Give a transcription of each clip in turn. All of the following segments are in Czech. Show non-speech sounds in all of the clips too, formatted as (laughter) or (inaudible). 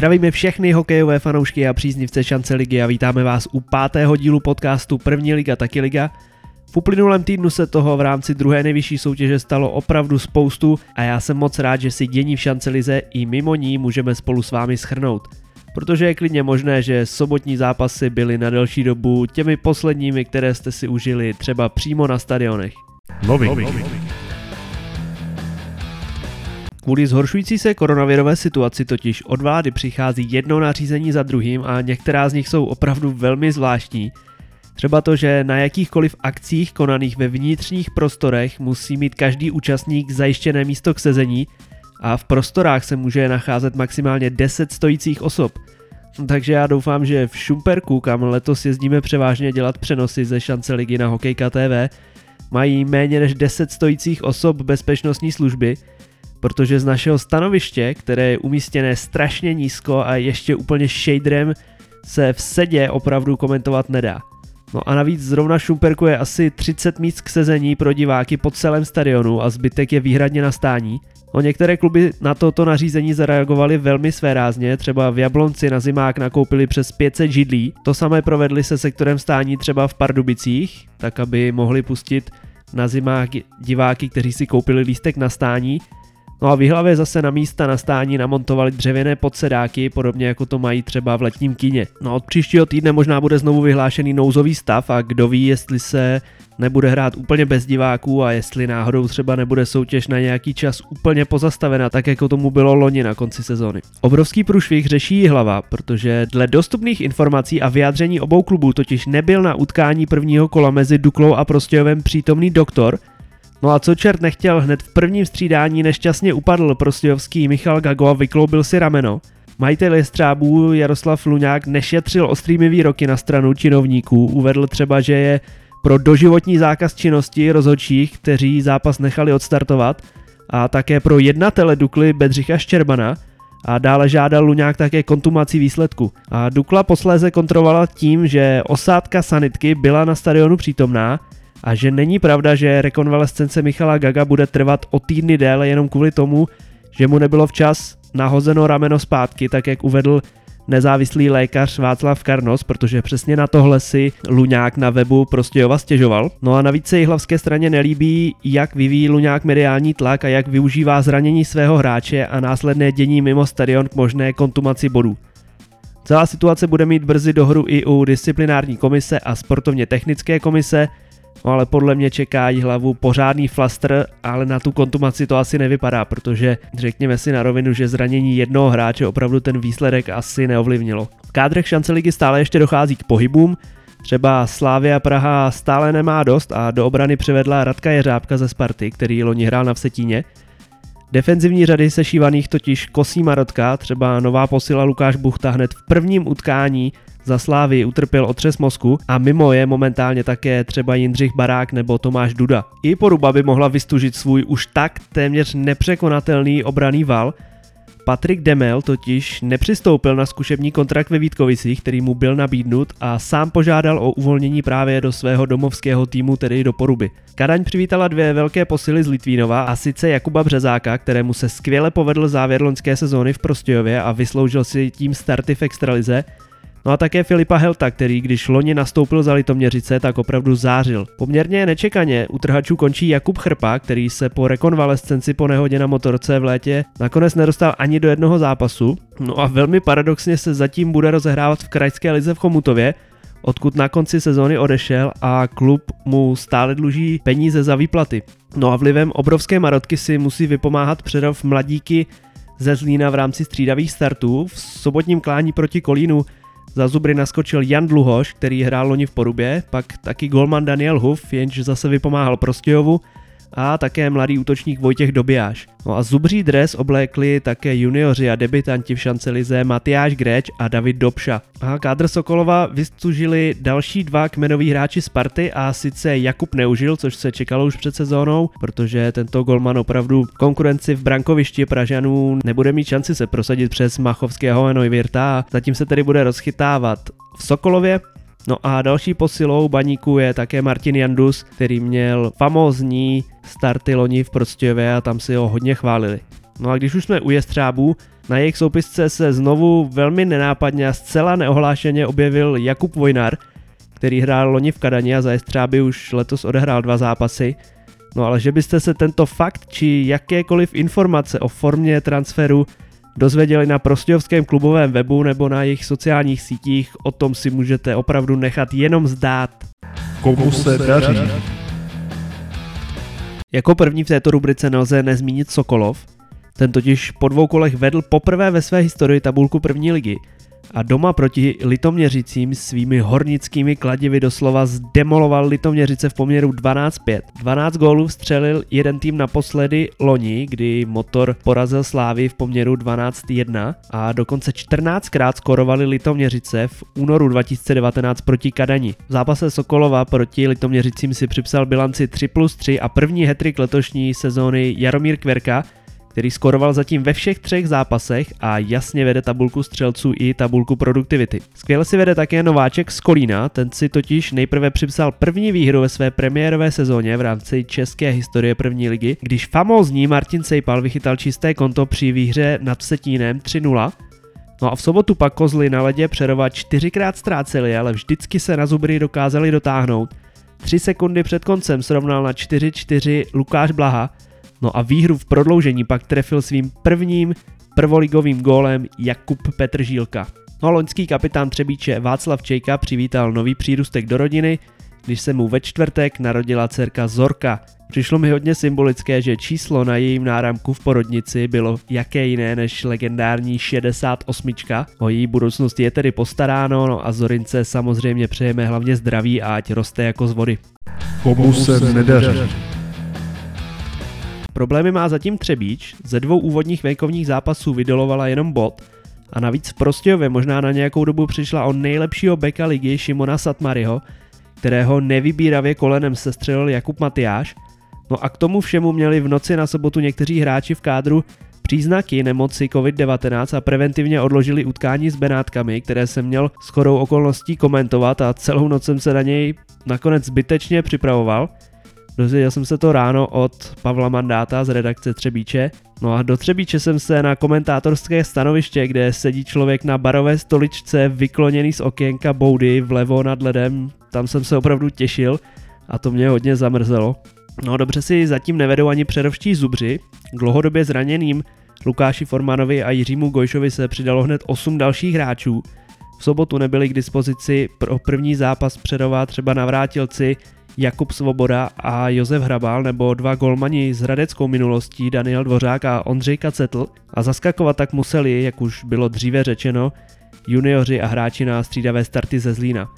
Zdravíme všechny hokejové fanoušky a příznivce šance ligy a vítáme vás u pátého dílu podcastu První liga taky liga. V uplynulém týdnu se toho v rámci druhé nejvyšší soutěže stalo opravdu spoustu a já jsem moc rád, že si dění v šance lize i mimo ní můžeme spolu s vámi schrnout. Protože je klidně možné, že sobotní zápasy byly na delší dobu těmi posledními, které jste si užili třeba přímo na stadionech. Novinky. Kvůli zhoršující se koronavirové situaci totiž od vlády přichází jedno nařízení za druhým a některá z nich jsou opravdu velmi zvláštní. Třeba to, že na jakýchkoliv akcích konaných ve vnitřních prostorech musí mít každý účastník zajištěné místo k sezení a v prostorách se může nacházet maximálně 10 stojících osob. Takže já doufám, že v Šumperku, kam letos jezdíme převážně dělat přenosy ze šance ligy na Hokejka TV, mají méně než 10 stojících osob bezpečnostní služby, protože z našeho stanoviště, které je umístěné strašně nízko a ještě úplně shaderem, se v sedě opravdu komentovat nedá. No a navíc zrovna Šumperku je asi 30 míst k sezení pro diváky po celém stadionu a zbytek je výhradně na stání. No některé kluby na toto nařízení zareagovaly velmi svérázně, třeba v Jablonci na zimák nakoupili přes 500 židlí, to samé provedli se sektorem stání třeba v Pardubicích, tak aby mohli pustit na zimák diváky, kteří si koupili lístek na stání, No a v hlavě zase na místa na stání namontovali dřevěné podsedáky, podobně jako to mají třeba v letním kině. No od příštího týdne možná bude znovu vyhlášený nouzový stav a kdo ví, jestli se nebude hrát úplně bez diváků a jestli náhodou třeba nebude soutěž na nějaký čas úplně pozastavena, tak jako tomu bylo loni na konci sezóny. Obrovský průšvih řeší hlava, protože dle dostupných informací a vyjádření obou klubů totiž nebyl na utkání prvního kola mezi Duklou a Prostějovem přítomný doktor, No a co čert nechtěl, hned v prvním střídání nešťastně upadl prostějovský Michal Gago a vykloubil si rameno. Majitel jestřábů Jaroslav Luňák nešetřil ostrými výroky na stranu činovníků, uvedl třeba, že je pro doživotní zákaz činnosti rozhodčích, kteří zápas nechali odstartovat, a také pro jednatele Dukly Bedřicha Ščerbana, a dále žádal Luňák také kontumaci výsledku. A Dukla posléze kontrolovala tím, že osádka sanitky byla na stadionu přítomná a že není pravda, že rekonvalescence Michala Gaga bude trvat o týdny déle jenom kvůli tomu, že mu nebylo včas nahozeno rameno zpátky, tak jak uvedl nezávislý lékař Václav Karnos, protože přesně na tohle si Luňák na webu Prostějova stěžoval. No a navíc se jihlavské straně nelíbí, jak vyvíjí Luňák mediální tlak a jak využívá zranění svého hráče a následné dění mimo stadion k možné kontumaci bodů. Celá situace bude mít brzy dohru i u disciplinární komise a sportovně technické komise, No ale podle mě čeká jí hlavu pořádný flaster, ale na tu kontumaci to asi nevypadá, protože řekněme si na rovinu, že zranění jednoho hráče opravdu ten výsledek asi neovlivnilo. V kádrech šance ligy stále ještě dochází k pohybům, Třeba Slávia Praha stále nemá dost a do obrany přivedla Radka Jeřábka ze Sparty, který loni hrál na Vsetíně. Defenzivní řady sešívaných totiž kosí Marotka, třeba nová posila Lukáš Buchta hned v prvním utkání za Slávy utrpěl otřes mozku a mimo je momentálně také třeba Jindřich Barák nebo Tomáš Duda. I Poruba by mohla vystužit svůj už tak téměř nepřekonatelný obraný val, Patrik Demel totiž nepřistoupil na zkušební kontrakt ve Vítkovicích, který mu byl nabídnut a sám požádal o uvolnění právě do svého domovského týmu, tedy do Poruby. Kadaň přivítala dvě velké posily z Litvínova a sice Jakuba Březáka, kterému se skvěle povedl závěr loňské sezóny v Prostějově a vysloužil si tím starty v extralize, No a také Filipa Helta, který když loni nastoupil za Litoměřice, tak opravdu zářil. Poměrně nečekaně u trhačů končí Jakub Chrpa, který se po rekonvalescenci po nehodě na motorce v létě nakonec nedostal ani do jednoho zápasu. No a velmi paradoxně se zatím bude rozehrávat v krajské lize v Chomutově, odkud na konci sezóny odešel a klub mu stále dluží peníze za výplaty. No a vlivem obrovské marotky si musí vypomáhat předov mladíky ze Zlína v rámci střídavých startů. V sobotním klání proti Kolínu za Zubry naskočil Jan Dluhoš, který hrál loni v Porubě, pak taky golman Daniel Huf, jenž zase vypomáhal Prostějovu a také mladý útočník Vojtěch Dobijáš. No a zubří dres oblékli také junioři a debitanti v šance lize Matyáš Gréč a David Dobša. A kádr Sokolova vystužili další dva kmenoví hráči Sparty a sice Jakub Neužil, což se čekalo už před sezónou, protože tento golman opravdu konkurenci v brankovišti Pražanů nebude mít šanci se prosadit přes Machovského a Neuwirta a zatím se tedy bude rozchytávat v Sokolově, No a další posilou baníku je také Martin Jandus, který měl famózní starty loni v Prostějově a tam si ho hodně chválili. No a když už jsme u Jestřábů, na jejich soupisce se znovu velmi nenápadně a zcela neohlášeně objevil Jakub Vojnar, který hrál loni v Kadani a za Jestřáby už letos odehrál dva zápasy. No ale že byste se tento fakt či jakékoliv informace o formě transferu dozvěděli na prostějovském klubovém webu nebo na jejich sociálních sítích, o tom si můžete opravdu nechat jenom zdát. Komu se daří? Jako první v této rubrice nelze nezmínit Sokolov. Ten totiž po dvou kolech vedl poprvé ve své historii tabulku první ligy a doma proti Litoměřicím svými hornickými kladivy doslova zdemoloval Litoměřice v poměru 12-5. 12 gólů vstřelil jeden tým naposledy loni, kdy motor porazil Slávy v poměru 12-1 a dokonce 14krát skorovali Litoměřice v únoru 2019 proti Kadani. V zápase Sokolova proti Litoměřicím si připsal bilanci 3 plus 3 a první hetrik letošní sezóny Jaromír Kverka, který skoroval zatím ve všech třech zápasech a jasně vede tabulku střelců i tabulku produktivity. Skvěle si vede také nováček z Kolína, ten si totiž nejprve připsal první výhru ve své premiérové sezóně v rámci české historie první ligy, když famózní Martin Sejpal vychytal čisté konto při výhře nad Vsetínem 3-0 No a v sobotu pak kozly na ledě Přerova čtyřikrát ztráceli, ale vždycky se na zubry dokázali dotáhnout. Tři sekundy před koncem srovnal na 4-4 Lukáš Blaha, No a výhru v prodloužení pak trefil svým prvním prvoligovým gólem Jakub Petržílka. No a loňský kapitán Třebíče Václav Čejka přivítal nový přírůstek do rodiny, když se mu ve čtvrtek narodila dcerka Zorka. Přišlo mi hodně symbolické, že číslo na jejím náramku v porodnici bylo jaké jiné než legendární 68. O její budoucnost je tedy postaráno, no a Zorince samozřejmě přejeme hlavně zdraví a ať roste jako z vody. Komu se nedaří? Problémy má zatím Třebíč, ze dvou úvodních venkovních zápasů vydolovala jenom bod a navíc v Prostějově možná na nějakou dobu přišla o nejlepšího beka ligy Šimona Satmaryho, kterého nevybíravě kolenem sestřelil Jakub Matyáš. No a k tomu všemu měli v noci na sobotu někteří hráči v kádru příznaky nemoci COVID-19 a preventivně odložili utkání s Benátkami, které jsem měl s chorou okolností komentovat a celou noc jsem se na něj nakonec zbytečně připravoval – Dozvěděl jsem se to ráno od Pavla Mandáta z redakce Třebíče. No a do Třebíče jsem se na komentátorské stanoviště, kde sedí člověk na barové stoličce vykloněný z okénka boudy vlevo nad ledem, tam jsem se opravdu těšil a to mě hodně zamrzelo. No dobře si zatím nevedou ani předovští zubři, dlouhodobě zraněným Lukáši Formanovi a Jiřímu Gojšovi se přidalo hned 8 dalších hráčů. V sobotu nebyli k dispozici pro první zápas Přerova třeba navrátilci Jakub Svoboda a Josef Hrabal nebo dva golmani s hradeckou minulostí Daniel Dvořák a Ondřej Kacetl a zaskakovat tak museli, jak už bylo dříve řečeno, junioři a hráči na střídavé starty ze Zlína.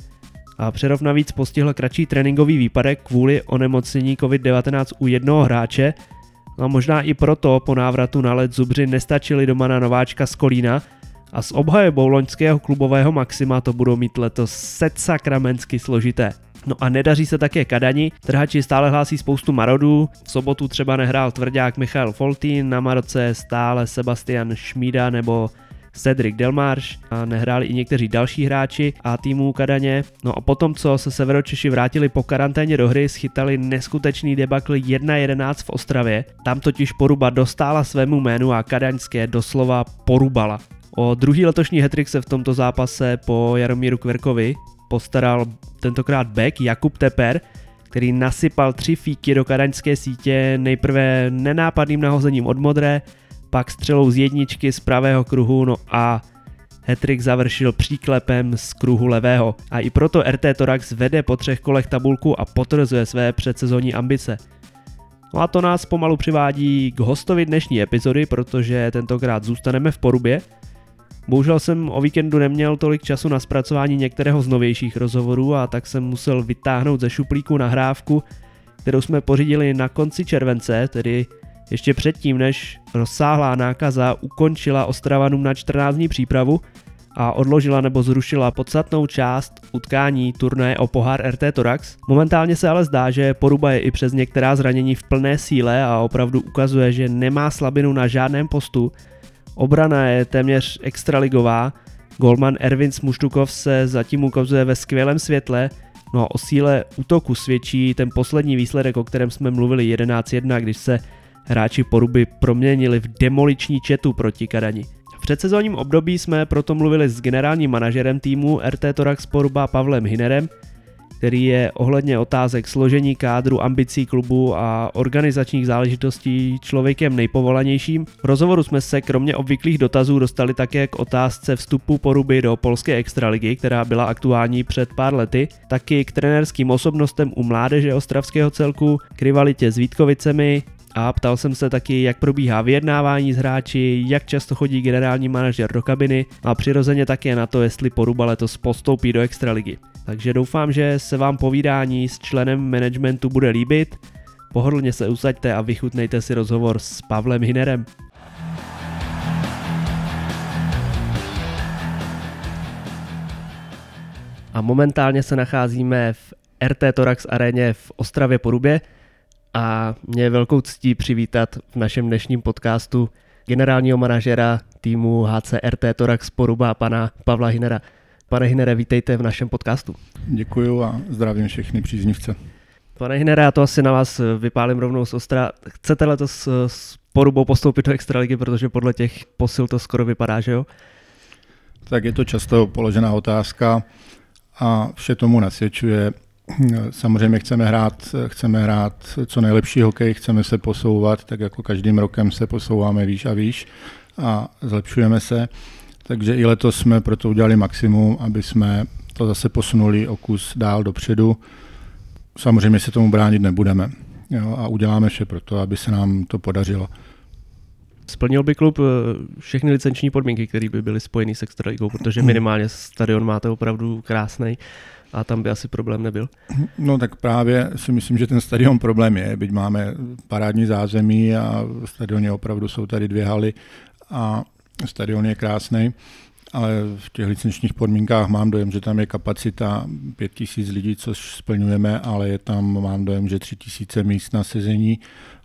A Přerov navíc postihl kratší tréninkový výpadek kvůli onemocnění COVID-19 u jednoho hráče, a možná i proto po návratu na led Zubři nestačili doma na nováčka z Kolína a s obhajebou loňského klubového maxima to budou mít letos set sakramensky složité. No a nedaří se také Kadani, trhači stále hlásí spoustu marodů, v sobotu třeba nehrál tvrdák Michal Foltín, na Maroce stále Sebastian Šmída nebo Cedric Delmarš a nehráli i někteří další hráči a týmů Kadaně. No a potom, co se Severočeši vrátili po karanténě do hry, schytali neskutečný debakl 1-11 v Ostravě. Tam totiž Poruba dostála svému jménu a Kadaňské doslova porubala. O druhý letošní hetrik se v tomto zápase po Jaromíru Kverkovi postaral tentokrát back Jakub Teper, který nasypal tři fíky do kadaňské sítě nejprve nenápadným nahozením od modré, pak střelou z jedničky z pravého kruhu, no a Hetrik završil příklepem z kruhu levého a i proto RT Torax vede po třech kolech tabulku a potvrzuje své předsezónní ambice. No a to nás pomalu přivádí k hostovi dnešní epizody, protože tentokrát zůstaneme v Porubě, Bohužel jsem o víkendu neměl tolik času na zpracování některého z novějších rozhovorů a tak jsem musel vytáhnout ze šuplíku nahrávku, kterou jsme pořídili na konci července, tedy ještě předtím, než rozsáhlá nákaza ukončila Ostravanům na 14 dní přípravu a odložila nebo zrušila podstatnou část utkání turné o pohár RT Torax. Momentálně se ale zdá, že Poruba je i přes některá zranění v plné síle a opravdu ukazuje, že nemá slabinu na žádném postu Obrana je téměř extraligová, Golman Ervin Smuštukov se zatím ukazuje ve skvělém světle, no a o síle útoku svědčí ten poslední výsledek, o kterém jsme mluvili 11-1, když se hráči poruby proměnili v demoliční četu proti Kadani. V předsezónním období jsme proto mluvili s generálním manažerem týmu RT Torax Poruba Pavlem Hinerem, který je ohledně otázek složení kádru, ambicí klubu a organizačních záležitostí člověkem nejpovolanějším. V rozhovoru jsme se kromě obvyklých dotazů dostali také k otázce vstupu poruby do polské extraligy, která byla aktuální před pár lety, taky k trenérským osobnostem u mládeže ostravského celku, k rivalitě s Vítkovicemi, a ptal jsem se taky, jak probíhá vyjednávání s hráči, jak často chodí generální manažer do kabiny a přirozeně také na to, jestli Poruba letos postoupí do extraligy. Takže doufám, že se vám povídání s členem managementu bude líbit. Pohodlně se usaďte a vychutnejte si rozhovor s Pavlem Hinerem. A momentálně se nacházíme v RT Torax aréně v Ostravě Porubě a mě je velkou ctí přivítat v našem dnešním podcastu generálního manažera týmu HCRT Torax Poruba, pana Pavla Hinera. Pane Hinere, vítejte v našem podcastu. Děkuji a zdravím všechny příznivce. Pane Hinere, já to asi na vás vypálím rovnou z Ostra. Chcete letos s Porubou postoupit do Extraligy, protože podle těch posil to skoro vypadá, že jo? Tak je to často položená otázka a vše tomu nasvědčuje. Samozřejmě chceme hrát, chceme hrát co nejlepší hokej, chceme se posouvat, tak jako každým rokem se posouváme výš a výš a zlepšujeme se. Takže i letos jsme proto udělali maximum, aby jsme to zase posunuli o kus dál dopředu. Samozřejmě se tomu bránit nebudeme jo, a uděláme vše pro to, aby se nám to podařilo. Splnil by klub eh, všechny licenční podmínky, které by byly spojeny s Extraligou, protože minimálně stadion máte opravdu krásný a tam by asi problém nebyl. No tak právě si myslím, že ten stadion problém je, byť máme parádní zázemí a v stadioně opravdu jsou tady dvě haly a stadion je krásný, ale v těch licenčních podmínkách mám dojem, že tam je kapacita 5000 lidí, což splňujeme, ale je tam, mám dojem, že 3000 míst na sezení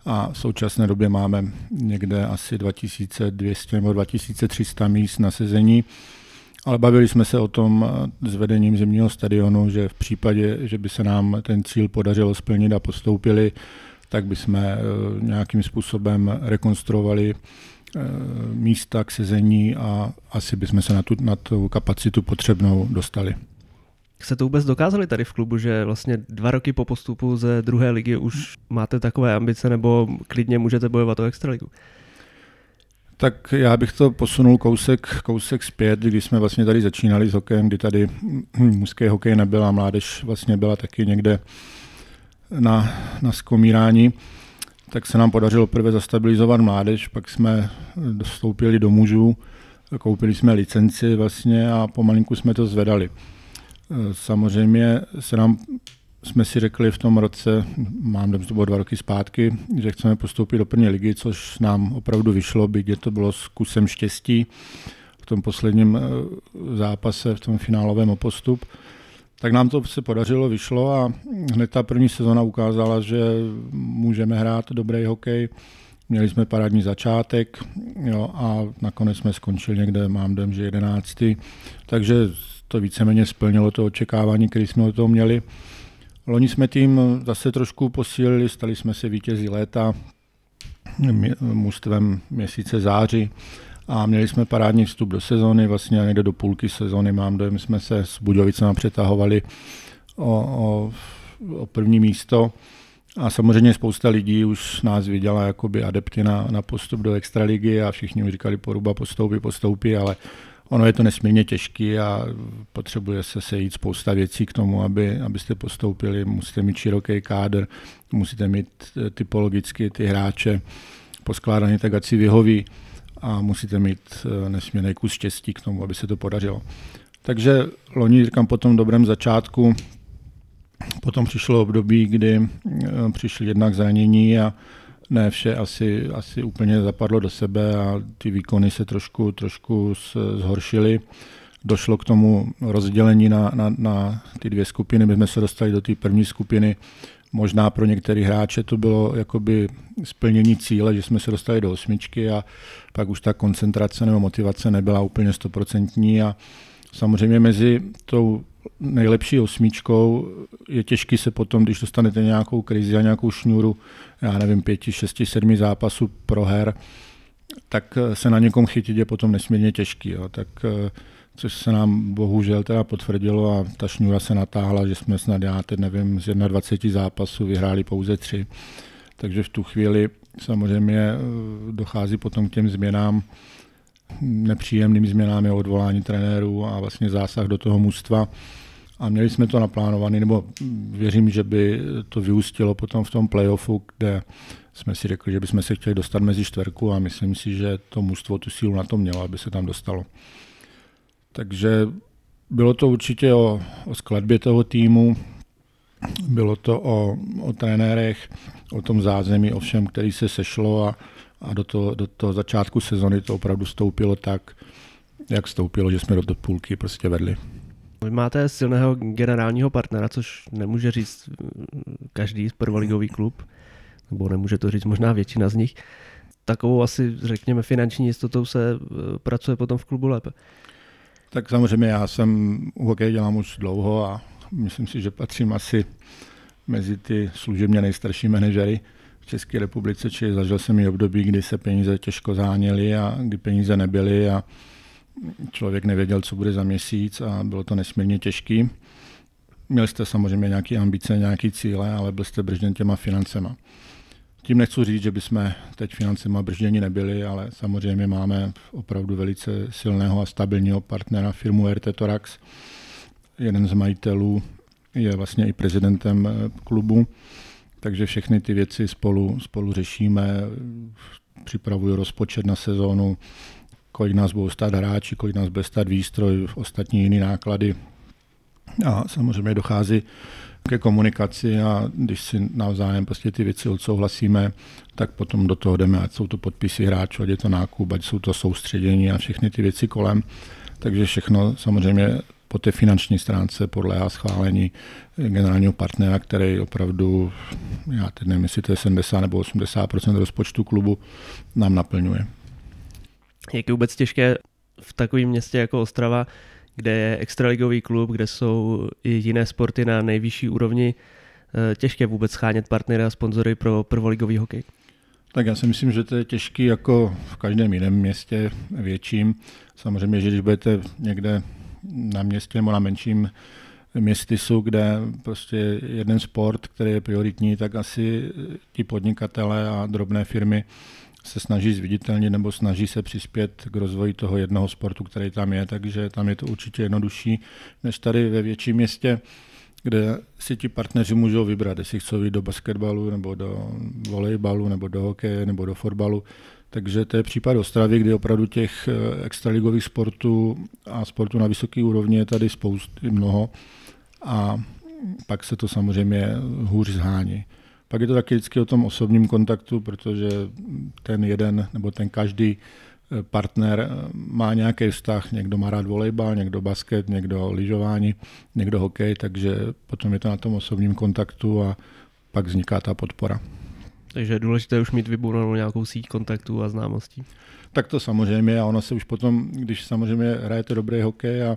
a v současné době máme někde asi 2200 nebo 2300 míst na sezení. Ale bavili jsme se o tom s vedením zimního stadionu, že v případě, že by se nám ten cíl podařilo splnit a postoupili, tak bychom eh, nějakým způsobem rekonstruovali místa k sezení a asi bychom se na tu, na tu kapacitu potřebnou dostali. Jste to vůbec dokázali tady v klubu, že vlastně dva roky po postupu ze druhé ligy už máte takové ambice nebo klidně můžete bojovat o extraligu? Tak já bych to posunul kousek, kousek zpět, když jsme vlastně tady začínali s hokejem, kdy tady (clears throat) mužský hokej nebyla, mládež vlastně byla taky někde na, na skomírání, tak se nám podařilo prvé zastabilizovat mládež, pak jsme dostoupili do mužů, koupili jsme licenci vlastně a pomalinku jsme to zvedali. Samozřejmě se nám jsme si řekli v tom roce, mám to bylo dva roky zpátky, že chceme postoupit do první ligy, což nám opravdu vyšlo, byť je to bylo s kusem štěstí v tom posledním eh, zápase, v tom finálovém postup. Tak nám to se podařilo, vyšlo a hned ta první sezona ukázala, že můžeme hrát dobrý hokej. Měli jsme parádní začátek jo, a nakonec jsme skončili někde, mám dojem, že jedenáctý. Takže to víceméně splnilo to očekávání, které jsme o toho měli. Loni jsme tým zase trošku posílili, stali jsme se vítězí léta mužstvem měsíce září a měli jsme parádní vstup do sezóny, vlastně někde do půlky sezóny mám dojem, jsme se s Budějovicem přetahovali o, o, o první místo. A samozřejmě spousta lidí už nás viděla jakoby adepty na, na postup do extraligy a všichni mi říkali, poruba postoupí, postoupí, ale Ono je to nesmírně těžké a potřebuje se sejít spousta věcí k tomu, aby, abyste postoupili. Musíte mít široký kádr, musíte mít eh, typologicky ty hráče poskládaný tak, ať si vyhoví a musíte mít eh, nesmírný kus štěstí k tomu, aby se to podařilo. Takže loni, říkám, po tom dobrém začátku, potom přišlo období, kdy eh, přišly jednak zranění a ne vše asi, asi úplně zapadlo do sebe a ty výkony se trošku, trošku zhoršily. Došlo k tomu rozdělení na, na, na ty dvě skupiny. My jsme se dostali do té první skupiny. Možná pro některé hráče to bylo jakoby splnění cíle, že jsme se dostali do osmičky a pak už ta koncentrace nebo motivace nebyla úplně stoprocentní a Samozřejmě mezi tou nejlepší osmičkou je těžký se potom, když dostanete nějakou krizi a nějakou šňůru, já nevím, pěti, šesti, sedmi zápasů pro her, tak se na někom chytit je potom nesmírně těžký. Jo. Tak, což se nám bohužel teda potvrdilo a ta šňůra se natáhla, že jsme snad, já teď nevím, z 21 zápasů vyhráli pouze tři. Takže v tu chvíli samozřejmě eh, dochází potom k těm změnám, nepříjemným změnám je odvolání trenérů a vlastně zásah do toho mužstva. A měli jsme to naplánované, nebo věřím, že by to vyústilo potom v tom playoffu, kde jsme si řekli, že bychom se chtěli dostat mezi čtverku a myslím si, že to mužstvo tu sílu na to mělo, aby se tam dostalo. Takže bylo to určitě o, o skladbě toho týmu, bylo to o, o trenérech, o tom zázemí, o všem, který se sešlo a, a do, toho, do toho začátku sezony to opravdu stoupilo tak, jak stoupilo, že jsme do půlky prostě vedli. Vy máte silného generálního partnera, což nemůže říct každý prvoligový klub, nebo nemůže to říct možná většina z nich. Takovou asi, řekněme, finanční jistotou se eh, pracuje potom v klubu lépe. Tak samozřejmě já jsem u hokeje dělám už dlouho a myslím si, že patřím asi mezi ty služebně nejstarší manažery v České republice, či zažil jsem i období, kdy se peníze těžko záněly a kdy peníze nebyly a člověk nevěděl, co bude za měsíc a bylo to nesmírně těžký. Měli jste samozřejmě nějaké ambice, nějaké cíle, ale byl jste bržděn těma financema. Tím nechci říct, že bychom teď financema bržděni nebyli, ale samozřejmě máme opravdu velice silného a stabilního partnera firmu RT Torax. Jeden z majitelů je vlastně i prezidentem eh, klubu, takže všechny ty věci spolu, spolu řešíme. Připravuju rozpočet na sezónu, kolik nás budou stát hráči, kolik nás bude stát výstroj, ostatní jiné náklady. A samozřejmě dochází ke komunikaci a když si navzájem prostě ty věci odsouhlasíme, tak potom do toho jdeme, ať jsou to podpisy hráčů, ať je to nákup, ať jsou to soustředění a všechny ty věci kolem. Takže všechno samozřejmě po té finanční stránce podléhá schválení generálního partnera, který opravdu, já teď nevím, jestli to je 70 nebo 80 rozpočtu klubu, nám naplňuje. Jak je vůbec těžké v takovém městě jako Ostrava, kde je extraligový klub, kde jsou i jiné sporty na nejvyšší úrovni, eh, těžké vůbec schánět partnery a sponzory pro prvoligový hokej? Tak já si myslím, že to je těžký jako v každém jiném městě větším. Samozřejmě, že když budete někde na městě nebo na menším městysu, kde prostě jeden sport, který je prioritní, tak asi ti podnikatele a drobné firmy se snaží zviditelnit nebo snaží se přispět k rozvoji toho jednoho sportu, který tam je, takže tam je to určitě jednodušší než tady ve větším městě, kde si ti partneři můžou vybrat, jestli chcou jít do basketbalu, nebo do volejbalu, nebo do hokeje, nebo do fotbalu. Takže to je případ Ostravy, kdy opravdu těch eh, extraligových sportů a sportů na vysoké úrovni je tady spousty mnoho a pak se to samozřejmě hůř zhání. Pak je to taky vždycky o tom osobním kontaktu, protože ten jeden nebo ten každý eh, partner eh, má nějaký vztah, někdo má rád volejbal, někdo basket, někdo lyžování, někdo hokej, takže potom je to na tom osobním kontaktu a pak vzniká ta podpora. Takže je důležité už mít vybudovanou nějakou síť kontaktů a známostí. Tak to samozřejmě a ono se už potom, když samozřejmě hrajete dobrý hokej a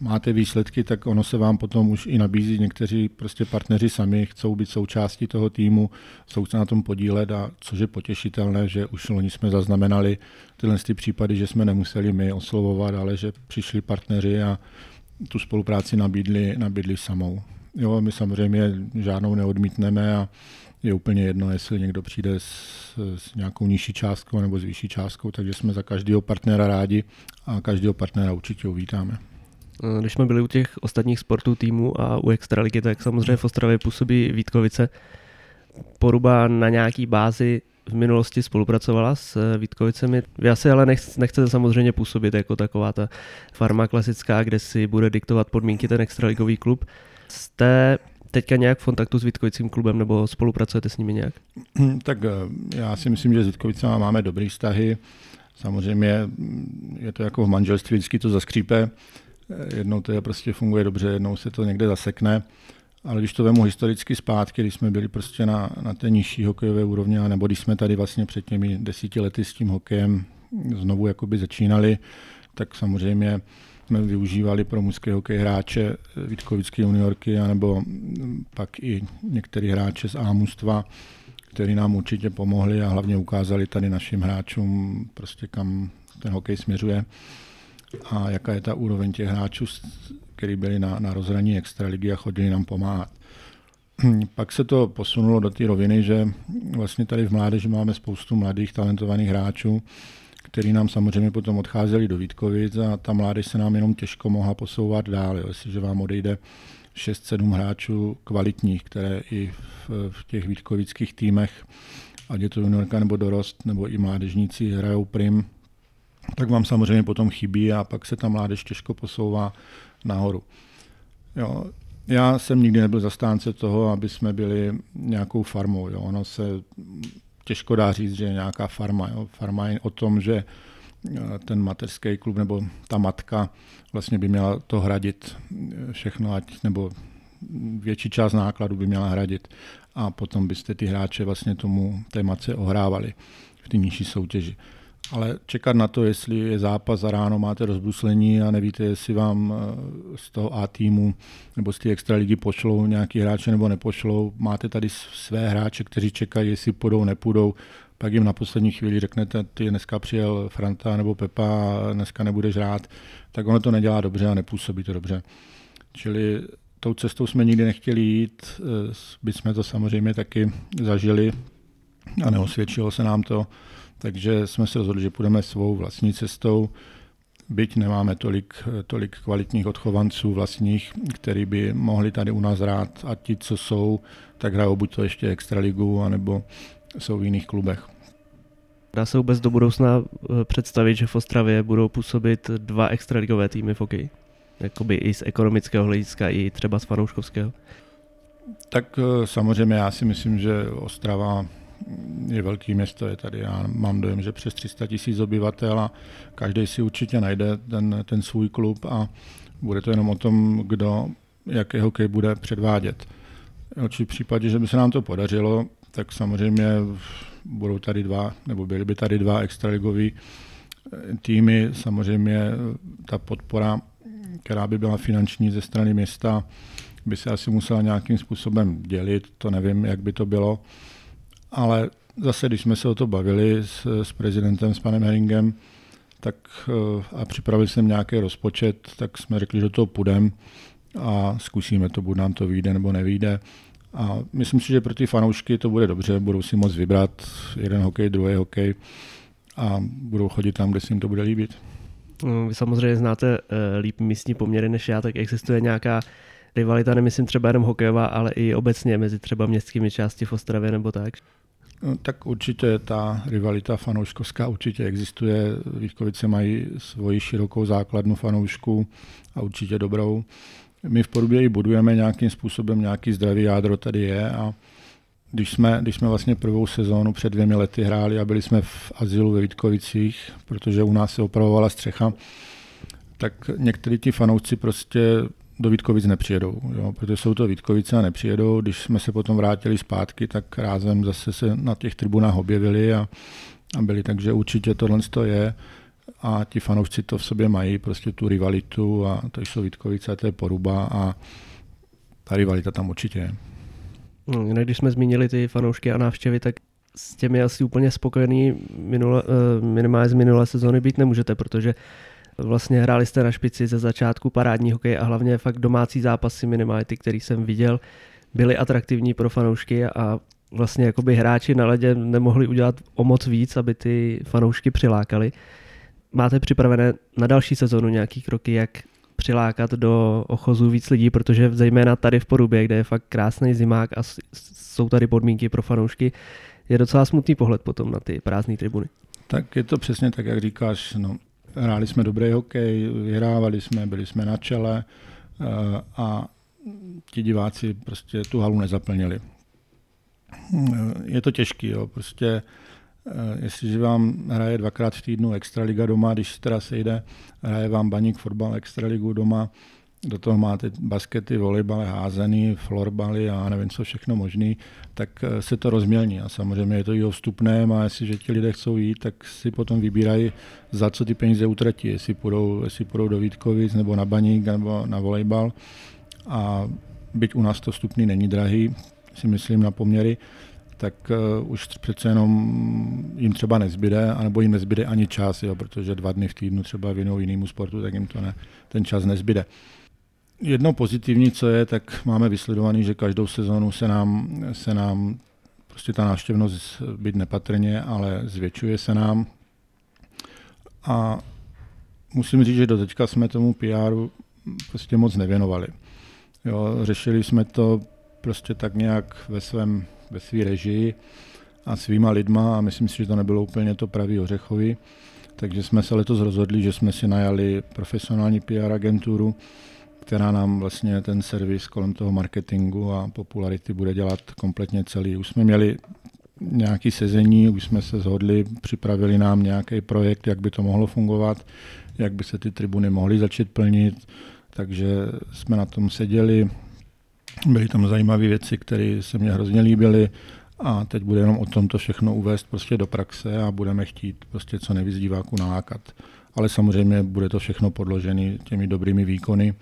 máte výsledky, tak ono se vám potom už i nabízí. Někteří prostě partneři sami chcou být součástí toho týmu, chcou se na tom podílet a což je potěšitelné, že už loni jsme zaznamenali tyhle ty případy, že jsme nemuseli my oslovovat, ale že přišli partneři a tu spolupráci nabídli, nabídli samou. Jo, my samozřejmě žádnou neodmítneme a je úplně jedno, jestli někdo přijde s, s nějakou nižší částkou nebo s vyšší částkou, takže jsme za každého partnera rádi a každého partnera určitě uvítáme. Když jsme byli u těch ostatních sportů týmu a u Extraligy, tak samozřejmě v Ostravě působí Vítkovice. Poruba na nějaký bázi v minulosti spolupracovala s Vítkovicemi. Vy asi ale nechcete samozřejmě působit jako taková ta farma klasická, kde si bude diktovat podmínky ten extraligový klub. Jste teďka nějak v kontaktu s Vítkovicím klubem nebo spolupracujete s nimi nějak? Tak eh, já si myslím, že s Vítkovicama máme dobrý vztahy. Samozřejmě je to jako v manželství, vždycky to zaskřípe. Jednou to je prostě funguje dobře, jednou se to někde zasekne. Ale když to vemu historicky zpátky, když jsme byli prostě na, na té nižší hokejové úrovni, nebo když jsme tady vlastně před těmi desíti lety s tím hokejem znovu jakoby začínali, tak samozřejmě jsme využívali pro mužské hokej hráče Vítkovické juniorky, anebo pak i některý hráče z Ámustva, který nám určitě pomohli a hlavně ukázali tady našim hráčům, prostě kam ten hokej směřuje a jaká je ta úroveň těch hráčů, kteří byli na, na rozhraní extraligy a chodili nám pomáhat. (clears throat) Pak se to posunulo do té roviny, že vlastně tady v mládeži máme spoustu mladých talentovaných hráčů, který nám samozřejmě potom odcházeli do Vítkovic a ta mládež se nám jenom těžko mohla posouvat dál. Jo. Jestliže vám odejde 6-7 hráčů kvalitních, které i v, v těch vítkovických týmech, ať je to juniorka nebo dorost, nebo i mládežníci hrajou prim, tak vám samozřejmě potom chybí a pak se ta mládež těžko posouvá nahoru. Jo, já jsem nikdy nebyl zastánce toho, aby jsme byli nějakou farmou. Jo. Ono se těžko dá říct, že je nějaká farma. Jo. Farma je o tom, že eh, ten mateřský klub nebo ta matka vlastně by měla to hradit eh, všechno, ať, nebo větší část nákladu by měla hradit a potom byste ty hráče vlastně tomu té matce ohrávali v té nižší soutěži. Ale čekat na to, jestli je zápas a ráno máte rozbruslení a nevíte, jestli vám eh, z toho A týmu nebo z té extraligy pošlou nějaký hráče nebo nepošlou. Máte tady své hráče, kteří čekají, jestli půjdou, nepůjdou. Pak jim na poslední chvíli řeknete, ty dneska přijel Franta nebo Pepa dneska nebudeš rád. Tak ono to nedělá dobře a nepůsobí to dobře. Čili tou cestou jsme nikdy nechtěli jít, eh, by jsme to samozřejmě taky zažili a neosvědčilo se nám to takže jsme se rozhodli, že půjdeme svou vlastní cestou, byť nemáme tolik, tolik kvalitních odchovanců vlastních, který by mohli tady u nás hrát a ti, co jsou, tak hrajou buď to ještě extraligu, anebo jsou v jiných klubech. Dá se vůbec do budoucna eh, představit, že v Ostravě budou působit dva extraligové týmy v hokeji? Jakoby i z ekonomického hlediska, i třeba z fanouškovského? Tak eh, samozřejmě já si myslím, že Ostrava je velký město, je tady, já mám dojem, že přes 300 tisíc obyvatel a každý si určitě najde ten, ten svůj klub a bude to jenom o tom, kdo jaký hokej bude předvádět. v případě, že by se nám to podařilo, tak samozřejmě budou tady dva, nebo byly by tady dva extraligový eh, týmy. Samozřejmě ta podpora, která by byla finanční ze strany města, by se asi musela nějakým způsobem dělit, to nevím, jak by to bylo ale zase, když jsme se o to bavili s, s prezidentem, s panem Heringem, tak eh, a připravili jsem nějaký rozpočet, tak jsme řekli, že to půjdeme a zkusíme to, buď nám to vyjde nebo nevyjde. A myslím si, že pro ty fanoušky to bude dobře, budou si moct vybrat jeden hokej, druhý hokej a budou chodit tam, kde si jim to bude líbit. No, vy samozřejmě znáte uh, líp místní poměry než já, tak existuje nějaká rivalita, nemyslím třeba jenom hokejová, ale i obecně mezi třeba městskými části v Ostravě nebo tak? No, tak určitě ta rivalita fanouškovská určitě existuje. Vítkovice mají svoji širokou základnu fanoušků a určitě dobrou. My v Porubě i budujeme nějakým způsobem, nějaký zdravý jádro tady je a když jsme, když jsme vlastně prvou sezónu před dvěmi lety hráli a byli jsme v azylu ve Vítkovicích, protože u nás se opravovala střecha, tak někteří ti fanoušci prostě do Vítkovic nepřijedou, jo, protože jsou to Vítkovice a nepřijedou. Když jsme se potom vrátili zpátky, tak rázem zase se na těch tribunách objevili a, a byli, takže určitě tohle je a ti fanoušci to v sobě mají, prostě tu rivalitu a to jsou Vítkovice, to je poruba a ta rivalita tam určitě je. No, když jsme zmínili ty fanoušky a návštěvy, tak s těmi asi úplně spokojený minule, eh, minimálně z minulé sezóny být nemůžete, protože Vlastně hráli jste na špici ze začátku parádní hokej a hlavně fakt domácí zápasy minimálně ty, který jsem viděl, byly atraktivní pro fanoušky a vlastně jakoby hráči na ledě nemohli udělat o moc víc, aby ty fanoušky přilákali. Máte připravené na další sezonu nějaký kroky, jak přilákat do ochozu víc lidí, protože zejména tady v Porubě, kde je fakt krásný zimák a jsou tady podmínky pro fanoušky, je docela smutný pohled potom na ty prázdné tribuny. Tak je to přesně tak, jak říkáš. No, hráli jsme dobrý hokej, vyhrávali jsme, byli jsme na čele eh, a ti diváci prostě tu halu nezaplnili. Eh, je to těžký, jo, prostě eh, jestliže vám hraje dvakrát v týdnu Extraliga doma, když teda se jde, hraje vám baník fotbal Extraligu doma, do toho máte baskety, volejbaly, házený, florbaly a nevím co všechno možný, tak eh, se to rozmělní. A samozřejmě je to i o vstupném a jestliže ti lidé chcou jít, tak si potom vybírají, za co ty peníze utratí, jestli půjdou, jestli půjdou do Vítkovic nebo na baník nebo na volejbal. A byť u nás to vstupný není drahý, si myslím na poměry, tak uh, už přece jenom jim třeba nezbyde, anebo jim nezbyde ani čas, jo, protože dva dny v týdnu třeba věnují jinému sportu, tak jim to ne, ten čas nezbyde. Jedno pozitivní, co je, tak máme vysledovaný, že každou sezonu se nám, se nám prostě ta návštěvnost být nepatrně, ale zvětšuje se nám. A musím říct, že do teďka jsme tomu PRu prostě moc nevěnovali. Jo, řešili jsme to prostě tak nějak ve svém ve své režii a svýma lidma a myslím si, že to nebylo úplně to pravý ořechový. Takže jsme se letos rozhodli, že jsme si najali profesionální PR agenturu, která nám vlastně ten servis kolem toho marketingu a popularity bude dělat kompletně celý. Už jsme měli nějaký sezení, už jsme se zhodli, připravili nám nějaký projekt, jak by to mohlo fungovat, jak by se ty tribuny mohly začít plnit, takže jsme na tom seděli, byly tam zajímavé věci, které se mně hrozně líbily a teď bude jenom o tom to všechno uvést prostě do praxe a budeme chtít prostě co nejvíc diváků nalákat. Ale samozřejmě bude to všechno podložené těmi dobrými výkony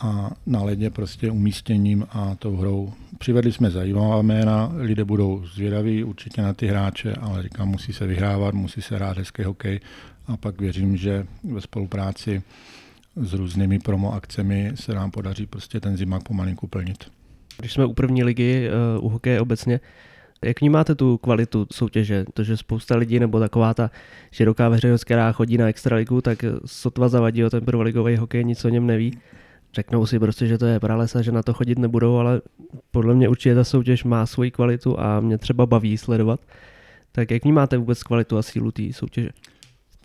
a na ledě prostě umístěním a tou hrou. Přivedli jsme zajímavá jména, lidé budou zvědaví určitě na ty hráče, ale říkám, musí se vyhrávat, musí se hrát hezký hokej a pak věřím, že ve spolupráci s různými promo akcemi se nám podaří prostě ten zimák pomalinku plnit. Když jsme u první ligy, uh, u hokeje obecně, jak vnímáte tu kvalitu soutěže? To, že spousta lidí nebo taková ta široká veřejnost, která chodí na extraligu, tak sotva zavadí o ten prvoligový hokej, nic o něm neví. Řeknou si prostě, že to je pralesa, že na to chodit nebudou, ale podle mě určitě ta soutěž má svoji kvalitu a mě třeba baví sledovat. Tak jak vnímáte vůbec kvalitu a sílu té soutěže?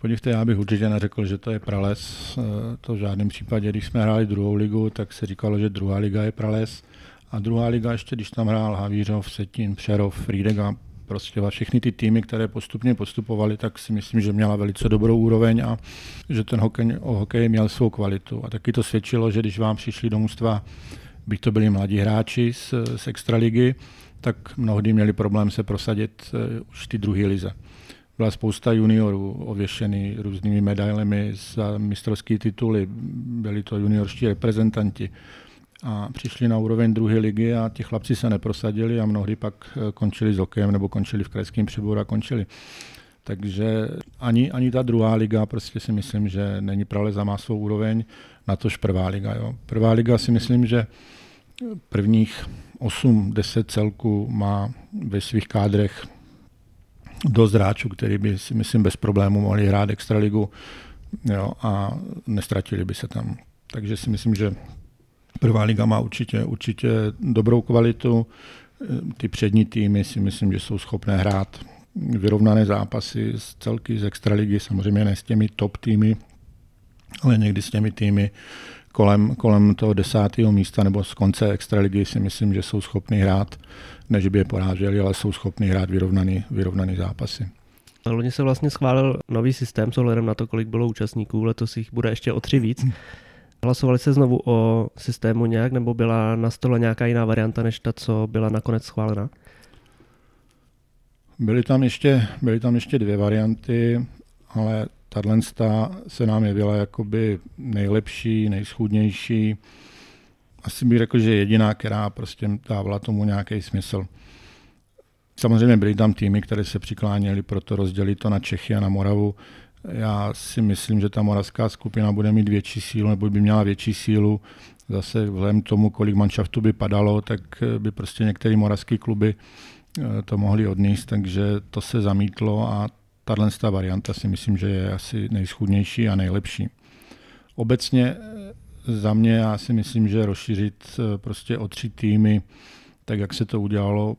Podívejte, já bych určitě neřekl, že to je prales. Eh, to v žádném případě, když jsme hráli druhou ligu, tak se říkalo, že druhá liga je prales. A druhá liga ještě, když tam hrál Havířov, Setin, Přerov, Friedega, prostě všechny ty týmy, které postupně postupovaly, tak si myslím, že měla velice dobrou úroveň a že ten hokej, hokej měl svou kvalitu. A taky to svědčilo, že když vám přišli do mužstva, byť to byli mladí hráči z, z extraligy, tak mnohdy měli problém se prosadit uh, už ty druhé lize byla spousta juniorů ověšený různými medailemi za mistrovské tituly. Byli to juniorští reprezentanti. A přišli na úroveň druhé ligy a ti chlapci se neprosadili a mnohdy pak eh, končili s okem nebo končili v krajském přeboru a končili. Takže ani, ani ta druhá liga prostě si myslím, že není praleza má svou úroveň, na tož prvá liga. Jo. Prvá liga si myslím, že prvních 8-10 celků má ve svých kádrech dost hráčů, který by si myslím bez problému mohli hrát extraligu jo, a nestratili by se tam. Takže si myslím, že prvá liga má určitě, určitě dobrou kvalitu. Ty přední týmy si myslím, že jsou schopné hrát vyrovnané zápasy z celky z extraligy, samozřejmě ne s těmi top týmy, ale někdy s těmi týmy kolem, kolem toho desátého místa nebo z konce extraligy si myslím, že jsou schopni hrát než by je poráželi, ale jsou schopni hrát vyrovnaný, vyrovnaný zápasy. Loni se vlastně schválil nový systém s ohledem na to, kolik bylo účastníků, letos jich bude ještě o tři víc. Hlasovali se znovu o systému nějak, nebo byla na stole nějaká jiná varianta, než ta, co byla nakonec schválena? Byly tam ještě, byly tam ještě dvě varianty, ale tahle se nám jevila jakoby nejlepší, nejschůdnější asi bych řekl, že jediná, která prostě dávala tomu nějaký smysl. Samozřejmě byly tam týmy, které se přikláněly proto rozdělit to na Čechy a na Moravu. Já si myslím, že ta moravská skupina bude mít větší sílu, nebo by měla větší sílu. Zase vzhledem tomu, kolik manšaftů by padalo, tak by prostě některé moravské kluby eh, to mohly odníst, takže to se zamítlo a tahle varianta si myslím, že je asi nejschudnější a nejlepší. Obecně za mě já si myslím, že rozšířit eh, prostě o tři týmy, tak jak se to udělalo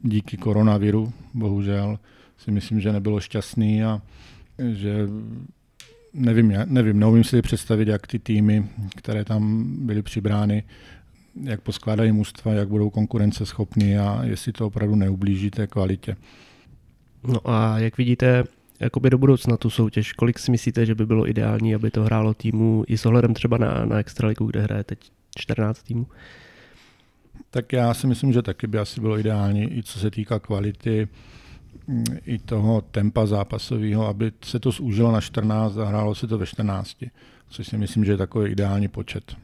díky koronaviru, bohužel, si myslím, že nebylo šťastný a že nevím, nevím, neumím si představit, jak ty týmy, které tam byly přibrány, jak poskládají mužstva, jak budou konkurenceschopní a jestli to opravdu neublíží té kvalitě. No a jak vidíte jakoby do budoucna tu soutěž? Kolik si myslíte, že by bylo ideální, aby to hrálo týmu i s ohledem třeba na, na Extraligu, kde hraje teď 14 týmů? Tak já si myslím, že taky by asi bylo ideální, i co se týká kvality, i toho tempa zápasového, aby se to zúžilo na 14 a hrálo se to ve 14, což si myslím, že je takový ideální počet.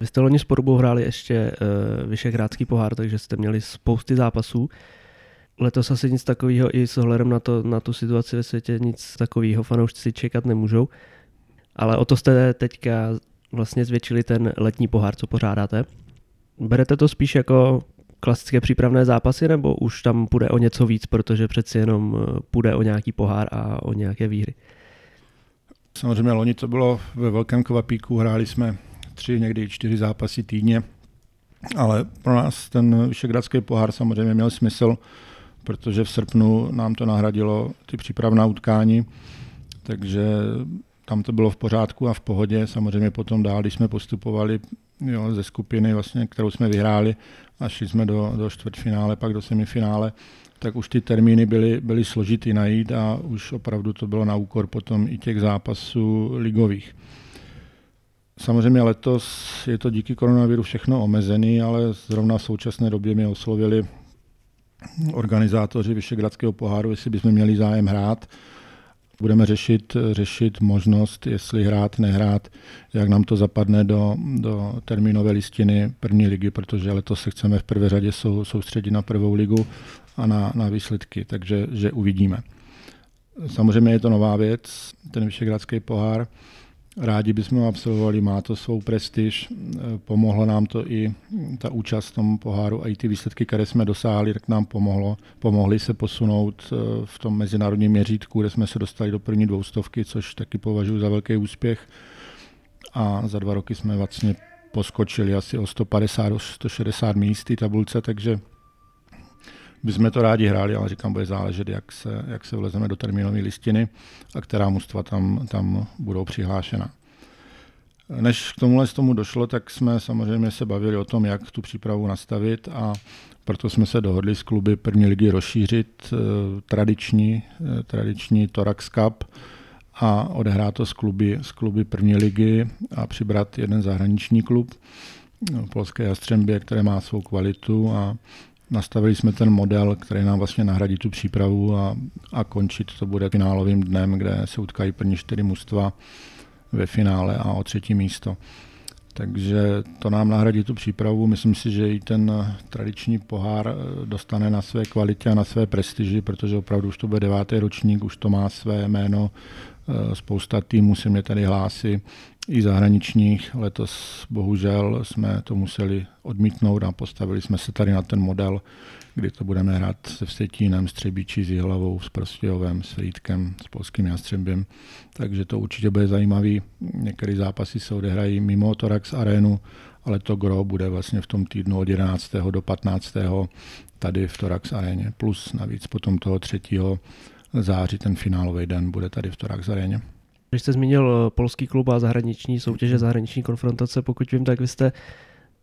Vy jste loni s Porubou hráli ještě uh, Vyšehrádský pohár, takže jste měli spousty zápasů. Letos asi nic takového i s ohledem na, to, na tu situaci ve světě nic takového fanoušci čekat nemůžou. Ale o to jste teďka vlastně zvětšili ten letní pohár, co pořádáte. Berete to spíš jako klasické přípravné zápasy, nebo už tam půjde o něco víc, protože přeci jenom eh, půjde o nějaký pohár a o nějaké výhry? Samozřejmě loni to bylo ve velkém kvapíku, hráli jsme tři, někdy čtyři zápasy týdně, ale pro nás ten Vyšegradský pohár samozřejmě měl smysl, protože v srpnu nám to nahradilo ty přípravná utkání, takže tam to bylo v pořádku a v pohodě. Samozřejmě potom dál, když jsme postupovali jo, ze skupiny, vlastně, kterou jsme vyhráli a šli jsme do, do čtvrtfinále, pak do semifinále, tak už ty termíny byly, byly složitý najít a už opravdu to bylo na úkor potom i těch zápasů ligových. Samozřejmě letos je to díky koronaviru všechno omezený, ale zrovna v současné době mě oslovili organizátoři Vyšegradského poháru, jestli bychom měli zájem hrát. Budeme řešit, řešit možnost, jestli hrát, nehrát, jak nám to zapadne do, do termínové listiny první ligy, protože letos se chceme v prvé řadě sou, soustředit na prvou ligu a na, na výsledky, takže že uvidíme. Samozřejmě je to nová věc, ten Vyšegradský pohár. Rádi bychom ho absolvovali, má to svou prestiž, pomohlo nám to i ta účast v tom poháru a i ty výsledky, které jsme dosáhli, tak nám pomohlo, pomohli se posunout eh, v tom mezinárodním měřítku, kde jsme se dostali do první dvoustovky, což taky považuji za velký úspěch. A za dva roky jsme vlastně poskočili asi o 150 až 160 míst tabulce, takže bychom to rádi hráli, ale říkám, bude záležet, jak se, jak se vlezeme do termínové listiny a která mužstva tam, tam budou přihlášena. Než k tomuhle z tomu došlo, tak jsme samozřejmě se bavili o tom, jak tu přípravu nastavit a proto jsme se dohodli s kluby první ligy rozšířit eh, tradiční, eh, tradiční Torax Cup a odehrát to s kluby, s kluby první ligy a přibrat jeden zahraniční klub, eh, Polské Jastřembě, které má svou kvalitu a Nastavili jsme ten model, který nám vlastně nahradí tu přípravu a, a končit to bude finálovým dnem, kde se utkají první čtyři mužstva ve finále a o třetí místo. Takže to nám nahradí tu přípravu. Myslím si, že i ten tradiční pohár eh, dostane na své kvalitě a na své prestiži, protože opravdu už to bude devátý ročník, už to má své jméno. Eh, spousta týmů se mě tady hlásí i zahraničních. Letos bohužel jsme to museli odmítnout a postavili jsme se tady na ten model, kdy to budeme hrát se Vsetínem, s Třebíčí, s Jihlavou, s Prostějovem, s Frýdkem, s polským Jastřembem. Takže to určitě bude zajímavý. Některé zápasy se odehrají mimo Torax arénu, ale to gro bude vlastně v tom týdnu od 11. do 15. tady v Torax aréně. Plus navíc potom toho 3. září ten finálový den bude tady v Torax aréně. Když jste zmínil eh, polský klub a zahraniční soutěže, zahraniční konfrontace, pokud vím, tak vy jste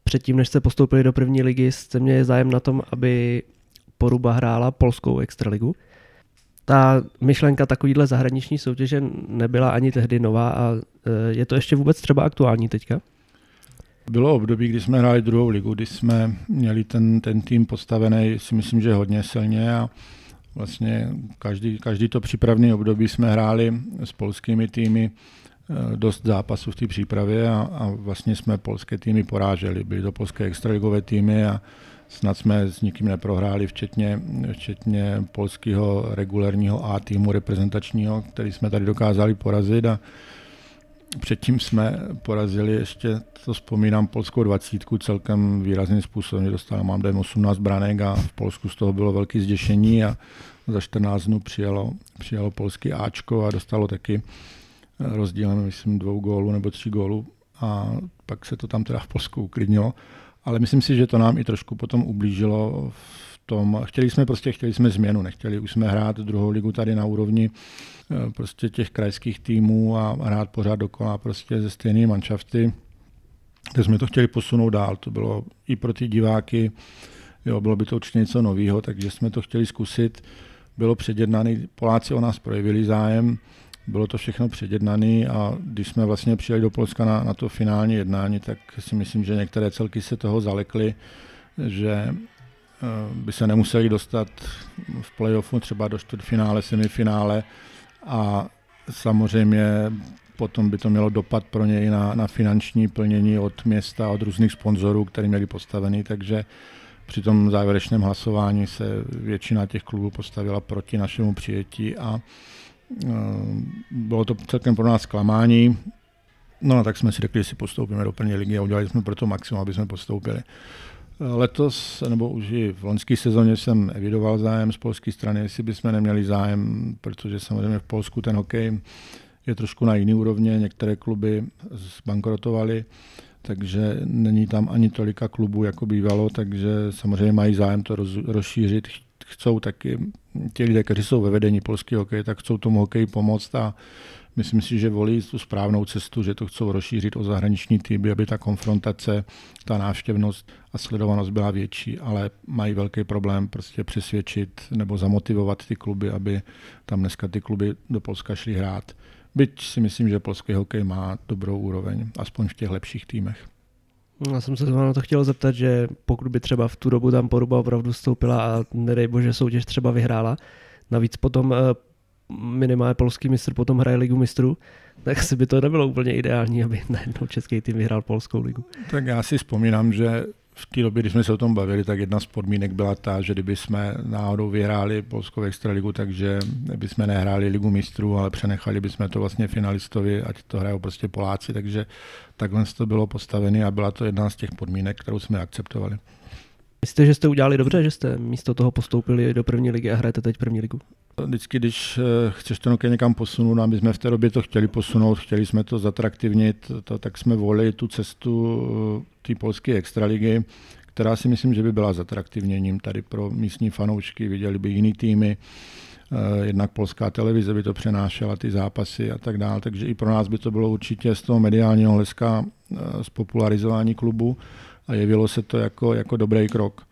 předtím, než jste postoupili do první ligy, jste měli zájem na tom, aby Poruba hrála polskou extraligu. Ta myšlenka takovýhle zahraniční soutěže nebyla ani tehdy nová a eh, je to ještě vůbec třeba aktuální teďka? Bylo období, kdy jsme hráli druhou ligu, kdy jsme měli ten, ten tým postavený, si myslím, že hodně silně a Vlastně každý, každý to přípravné období jsme hráli s polskými týmy eh, dost zápasů v té přípravě a, a vlastně jsme polské týmy poráželi. Byly to polské extraligové týmy a snad jsme s nikým neprohráli, včetně, včetně polského regulárního A týmu reprezentačního, který jsme tady dokázali porazit a Předtím jsme porazili ještě, to vzpomínám, polskou dvacítku celkem výrazným způsobem, dostal mám dojem 18 branek a v Polsku z toho bylo velké zděšení a za 14 dnů přijelo, přijelo polský Ačko a dostalo taky rozdílem, myslím, dvou gólů nebo tří gólů a pak se to tam teda v Polsku uklidnilo. Ale myslím si, že to nám i trošku potom ublížilo v tom, chtěli jsme prostě, chtěli jsme změnu, nechtěli už jsme hrát druhou ligu tady na úrovni Eh, prostě těch krajských týmů a hrát pořád dokola prostě ze stejné manšafty. Tak jsme to chtěli posunout dál. To bylo i pro ty diváky, jo, bylo by to určitě něco nového, takže jsme to chtěli zkusit. bylo předjednaný, Poláci o nás projevili zájem, bylo to všechno předjednané a když jsme vlastně přijeli do Polska na, na to finální jednání, tak si myslím, že některé celky se toho zalekly, že by se nemuseli dostat v playoffu třeba do čtvrtfinále, semifinále a samozřejmě potom by to mělo dopad pro něj na, na finanční plnění od města, od různých sponzorů, který měli postavený, takže při tom závěrečném hlasování se většina těch klubů postavila proti našemu přijetí a Eh, bylo to celkem pro nás zklamání. No a tak jsme si řekli, že si postoupíme do první ligy a udělali jsme pro to maximum, aby jsme postoupili. Letos, nebo už i v loňské sezóně jsem evidoval zájem z polské strany, jestli bychom neměli zájem, protože samozřejmě v Polsku ten hokej je trošku na jiný úrovně, některé kluby zbankrotovaly, takže není tam ani tolika klubů, jako bývalo, takže samozřejmě mají zájem to rozšířit, chcou taky, ti lidé, kteří jsou ve vedení polského hokeje, tak chcou tomu hokeji pomoct a myslím si, že volí tu správnou cestu, že to chcou rozšířit o zahraniční týmy, aby ta konfrontace, ta návštěvnost a sledovanost byla větší, ale mají velký problém prostě přesvědčit nebo zamotivovat ty kluby, aby tam dneska ty kluby do Polska šly hrát. Byť si myslím, že polský hokej má dobrou úroveň, aspoň v těch lepších týmech. Já jsem se na to chtěl zeptat, že pokud by třeba v tu dobu tam Poruba opravdu stoupila a nedej bože soutěž třeba vyhrála, navíc potom eh, minimálně polský mistr potom hraje ligu mistrů, tak si by to nebylo úplně ideální, aby najednou český tým vyhrál polskou ligu. Tak já si vzpomínám, že v té době, když jsme se o tom bavili, tak jedna z podmínek byla ta, že kdyby jsme náhodou vyhráli Polskou extraligu, takže by jsme nehráli ligu mistrů, ale přenechali bychom to vlastně finalistovi, ať to hrajou prostě Poláci, takže takhle to bylo postavené a byla to jedna z těch podmínek, kterou jsme akceptovali. Myslíte, že jste udělali dobře, že jste místo toho postoupili do první ligy a hrajete teď první ligu? Vždycky, když eh, chceš ten hokej někam posunout, a my jsme v té době to chtěli posunout, chtěli jsme to zatraktivnit, to, tak jsme volili tu cestu eh, té polské extraligy, která si myslím, že by byla zatraktivněním tady pro místní fanoušky, viděli by jiný týmy, eh, jednak polská televize by to přenášela, ty zápasy a tak dále, takže i pro nás by to bylo určitě z toho mediálního hlediska spopularizování klubu a jevilo se to jako, jako dobrý krok.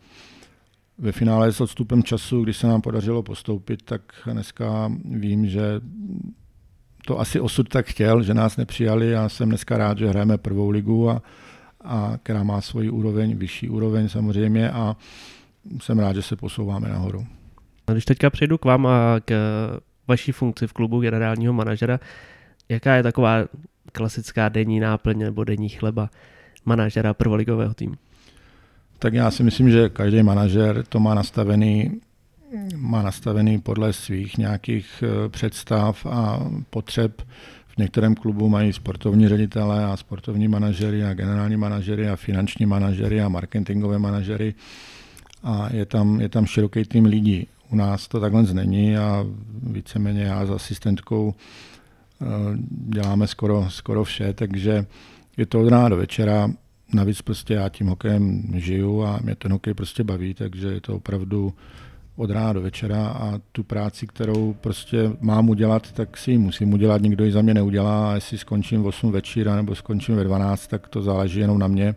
Ve finále s odstupem času, když se nám podařilo postoupit, tak dneska vím, že to asi osud tak chtěl, že nás nepřijali. Já jsem dneska rád, že hrajeme prvou ligu, a, a která má svoji úroveň, vyšší úroveň samozřejmě a jsem rád, že se posouváme nahoru. Když teďka přejdu k vám a k vaší funkci v klubu generálního manažera, jaká je taková klasická denní náplň nebo denní chleba manažera prvoligového týmu? Tak já si myslím, že každý manažer to má nastavený, má nastavený podle svých nějakých eh, představ a potřeb. V některém klubu mají sportovní ředitele a sportovní manažery a generální manažery a finanční manažery a marketingové manažery a je tam, je tam široký tým lidí. U nás to takhle není a víceméně já s asistentkou eh, děláme skoro, skoro vše, takže je to od rána do večera. Navíc prostě já tím hokejem žiju a mě ten hokej prostě baví, takže je to opravdu od rána do večera a tu práci, kterou prostě mám udělat, tak si ji musím udělat, nikdo ji za mě neudělá a jestli skončím v 8 večera nebo skončím ve 12, tak to záleží jenom na mě,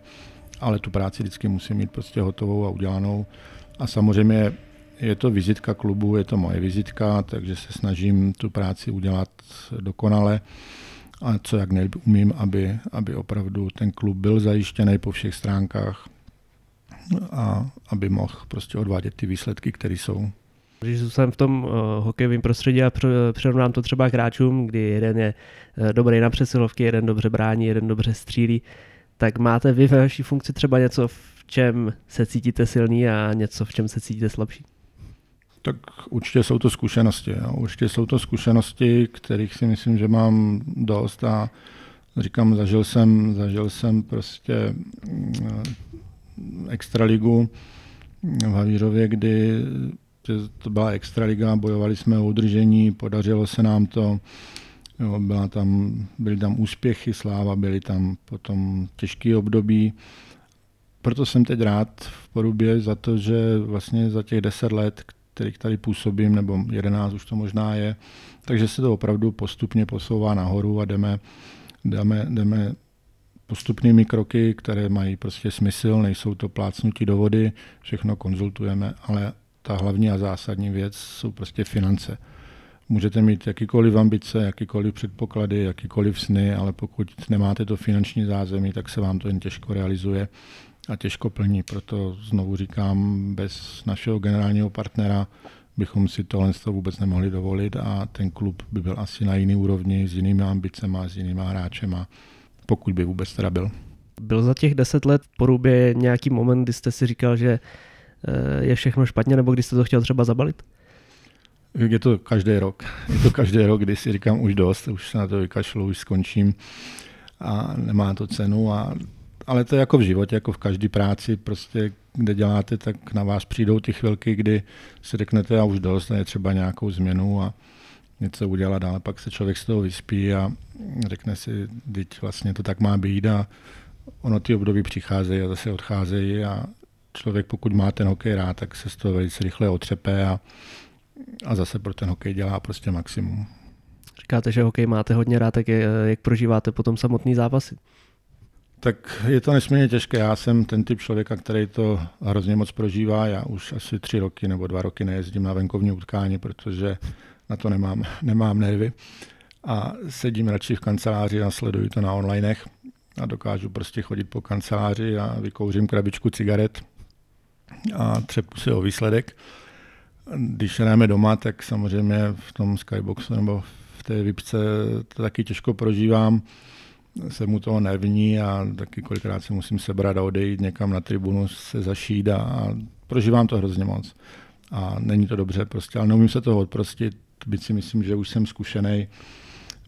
ale tu práci vždycky musím mít prostě hotovou a udělanou. A samozřejmě je to vizitka klubu, je to moje vizitka, takže se snažím tu práci udělat dokonale a co jak nejlíp umím, aby, aby opravdu ten klub byl zajištěný po všech stránkách a aby mohl prostě odvádět ty výsledky, které jsou. Když jsem v tom uh, hokejovém prostředí a přirovnám to třeba k hráčům, kdy jeden je uh, dobrý na přesilovky, jeden dobře brání, jeden dobře střílí, tak máte vy ve vaší funkci třeba něco, v čem se cítíte silný a něco, v čem se cítíte slabší? Tak určitě jsou to zkušenosti. Jo. Určitě jsou to zkušenosti, kterých si myslím, že mám dost a říkám, zažil jsem, zažil jsem prostě mm, extraligu v Havířově, kdy to byla extraliga, bojovali jsme o udržení, podařilo se nám to, jo, byla tam, byly tam úspěchy, sláva, byly tam potom těžké období. Proto jsem teď rád v Porubě za to, že vlastně za těch deset let, kterých tady působím, nebo 11 už to možná je, takže se to opravdu postupně posouvá nahoru a jdeme, jdeme, jdeme postupnými kroky, které mají prostě smysl, nejsou to plácnutí do vody, všechno konzultujeme, ale ta hlavní a zásadní věc jsou prostě finance. Můžete mít jakýkoliv ambice, jakýkoliv předpoklady, jakýkoliv sny, ale pokud nemáte to finanční zázemí, tak se vám to jen těžko realizuje a těžko plní. Proto znovu říkám, bez našeho generálního partnera bychom si tohle vůbec nemohli dovolit a ten klub by byl asi na jiný úrovni s jinými ambicemi, s jinými hráčema, pokud by vůbec teda byl. Byl za těch deset let v Porubě nějaký moment, kdy jste si říkal, že eh, je všechno špatně, nebo kdy jste to chtěl třeba zabalit? Je to každý rok. Je to každý rok, kdy si říkám už dost, už se na to vykašlu, už skončím a nemá to cenu. A, ale to je jako v životě, jako v každé práci, prostě kde děláte, tak na vás přijdou ty chvilky, kdy si řeknete a už dost, je třeba nějakou změnu a něco udělat, ale pak se člověk z toho vyspí a řekne si, teď vlastně to tak má být a ono ty období přicházejí a zase odcházejí a člověk, pokud má ten hokej rád, tak se z toho velice rychle otřepe a, a zase pro ten hokej dělá prostě maximum. Říkáte, že hokej máte hodně rád, tak je, jak prožíváte potom samotný zápasy? Tak je to nesmírně těžké. Já jsem ten typ člověka, který to hrozně moc prožívá. Já už asi tři roky nebo dva roky nejezdím na venkovní utkání, protože na to nemám, (laughs) nemám nervy. A sedím radši v kanceláři a sleduji to na onlinech a dokážu prostě chodit po kanceláři a vykouřím krabičku cigaret a třepu si o výsledek. Když hrajeme doma, tak samozřejmě v tom skyboxu nebo v té vypce to taky těžko prožívám. Jsem mu toho nervní a taky kolikrát se musím sebrat a odejít někam na tribunu se zašít a, a prožívám to hrozně moc. A není to dobře prostě, ale neumím se toho odprostit, byť si myslím, že už jsem zkušený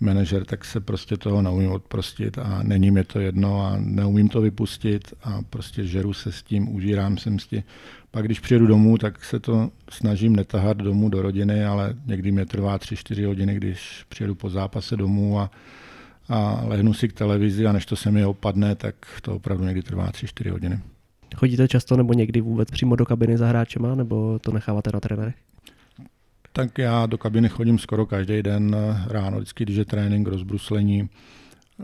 manažer, tak se prostě toho neumím odprostit a není mi to jedno a neumím to vypustit a prostě žeru se s tím, užírám se s tím. Pak když přijedu domů, tak se to snažím netahat domů do rodiny, ale někdy mě trvá 3-4 hodiny, když přijedu po zápase domů a, a lehnu si k televizi a než to se mi opadne, tak to opravdu někdy trvá 3-4 hodiny. Chodíte často nebo někdy vůbec přímo do kabiny za hráčema, nebo to necháváte na trenérech? Tak já do kabiny chodím skoro každý den ráno, vždycky, když je trénink, rozbruslení,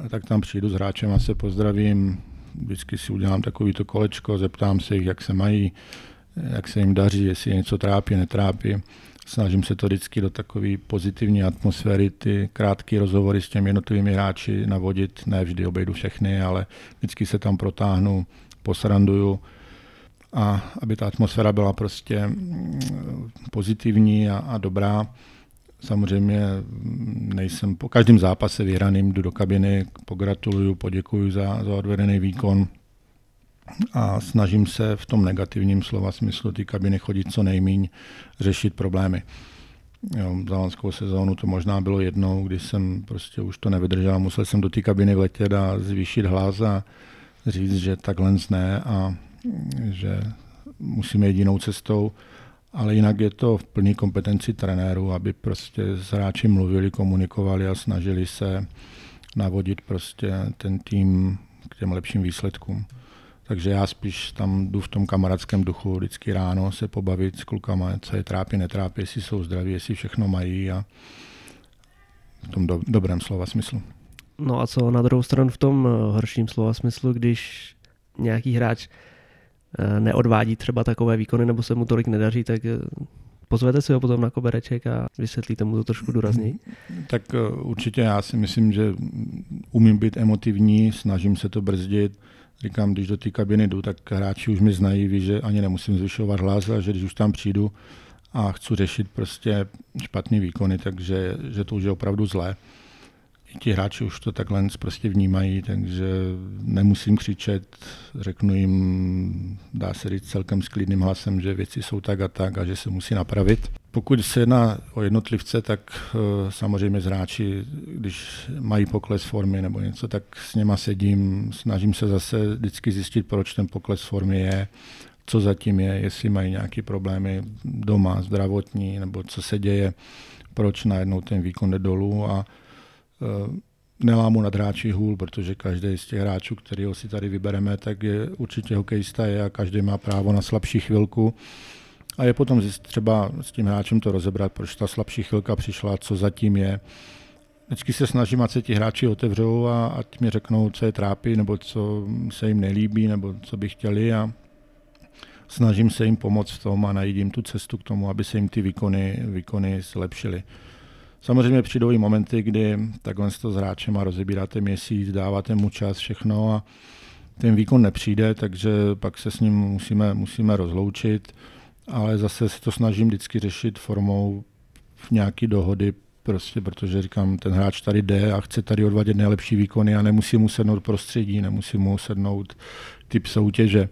tak tam přijdu s hráčem a se pozdravím, vždycky si udělám takový to kolečko, zeptám se jich, jak se mají, jak se jim daří, jestli je něco trápí, netrápí. Snažím se to vždycky do takové pozitivní atmosféry, ty krátké rozhovory s těmi jednotlivými hráči navodit. Ne vždy obejdu všechny, ale vždycky se tam protáhnu, posranduju a aby ta atmosféra byla prostě mm, pozitivní a, a dobrá. Samozřejmě nejsem po každém zápase vyhraným, jdu do kabiny, pogratuluju, poděkuju za, za odvedený výkon a snažím se v tom negativním slova smyslu ty kabiny chodit co nejmíň, řešit problémy. Jo, za lanskou sezónu to možná bylo jednou, když jsem prostě už to nevydržel, musel jsem do té kabiny vletět a zvýšit hlas a říct, že takhle ne a že musíme jít jinou cestou, ale jinak je to v plné kompetenci trenéru, aby prostě s hráči mluvili, komunikovali a snažili se navodit prostě ten tým k těm lepším výsledkům. Takže já spíš tam jdu v tom kamarádském duchu vždycky ráno se pobavit s klukama, co je trápí, netrápí, jestli jsou zdraví, jestli všechno mají a v tom do, dobrém slova smyslu. No a co na druhou stranu v tom eh, horším slova smyslu, když nějaký hráč Eh, neodvádí třeba takové výkony nebo se mu tolik nedaří, tak eh, pozvete si ho potom na kobereček a vysvětlíte mu to trošku důrazněji? (laughs) Tak určitě já si myslím, že umím být emotivní, snažím se to brzdit. Říkám, když do té kabiny jdu, tak hráči už mi znají, ví, že ani nemusím zvyšovat hlas a že když už tam přijdu a chci řešit prostě špatný výkony, takže že to už je opravdu zlé ti hráči už to takhle prostě vnímají, takže nemusím křičet, řeknu jim, dá se říct celkem s klidným hlasem, že věci jsou tak a tak a že se musí napravit. Pokud se jedná o jednotlivce, tak uh, samozřejmě z hráči, když mají pokles formy nebo něco, tak s něma sedím, snažím se zase vždycky zjistit, proč ten pokles formy je, co zatím je, jestli mají nějaké problémy doma, zdravotní, nebo co se děje, proč najednou ten výkon jde dolů a Eh, nelámu nad hráči hůl, protože každý z těch hráčů, kterého si tady vybereme, tak je určitě hokejista je a každý má právo na slabší chvilku. A je potom třeba s tím hráčem to rozebrat, proč ta slabší chvilka přišla, co zatím je. Vždycky se snažím, ať se ti hráči otevřou a ať mi řeknou, co je trápí, nebo co se jim nelíbí, nebo co by chtěli a snažím se jim pomoct v tom a najít jim tu cestu k tomu, aby se jim ty výkony, výkony zlepšily. Samozřejmě přijdou i momenty, kdy takhle to s hráčem a rozebíráte měsíc, dáváte mu čas, všechno a ten výkon nepřijde, takže pak se s ním musíme, musíme rozloučit, ale zase si to snažím vždycky řešit formou v nějaký dohody, prostě protože říkám, ten hráč tady jde a chce tady odvádět nejlepší výkony a nemusí mu sednout prostředí, nemusí mu sednout typ soutěže.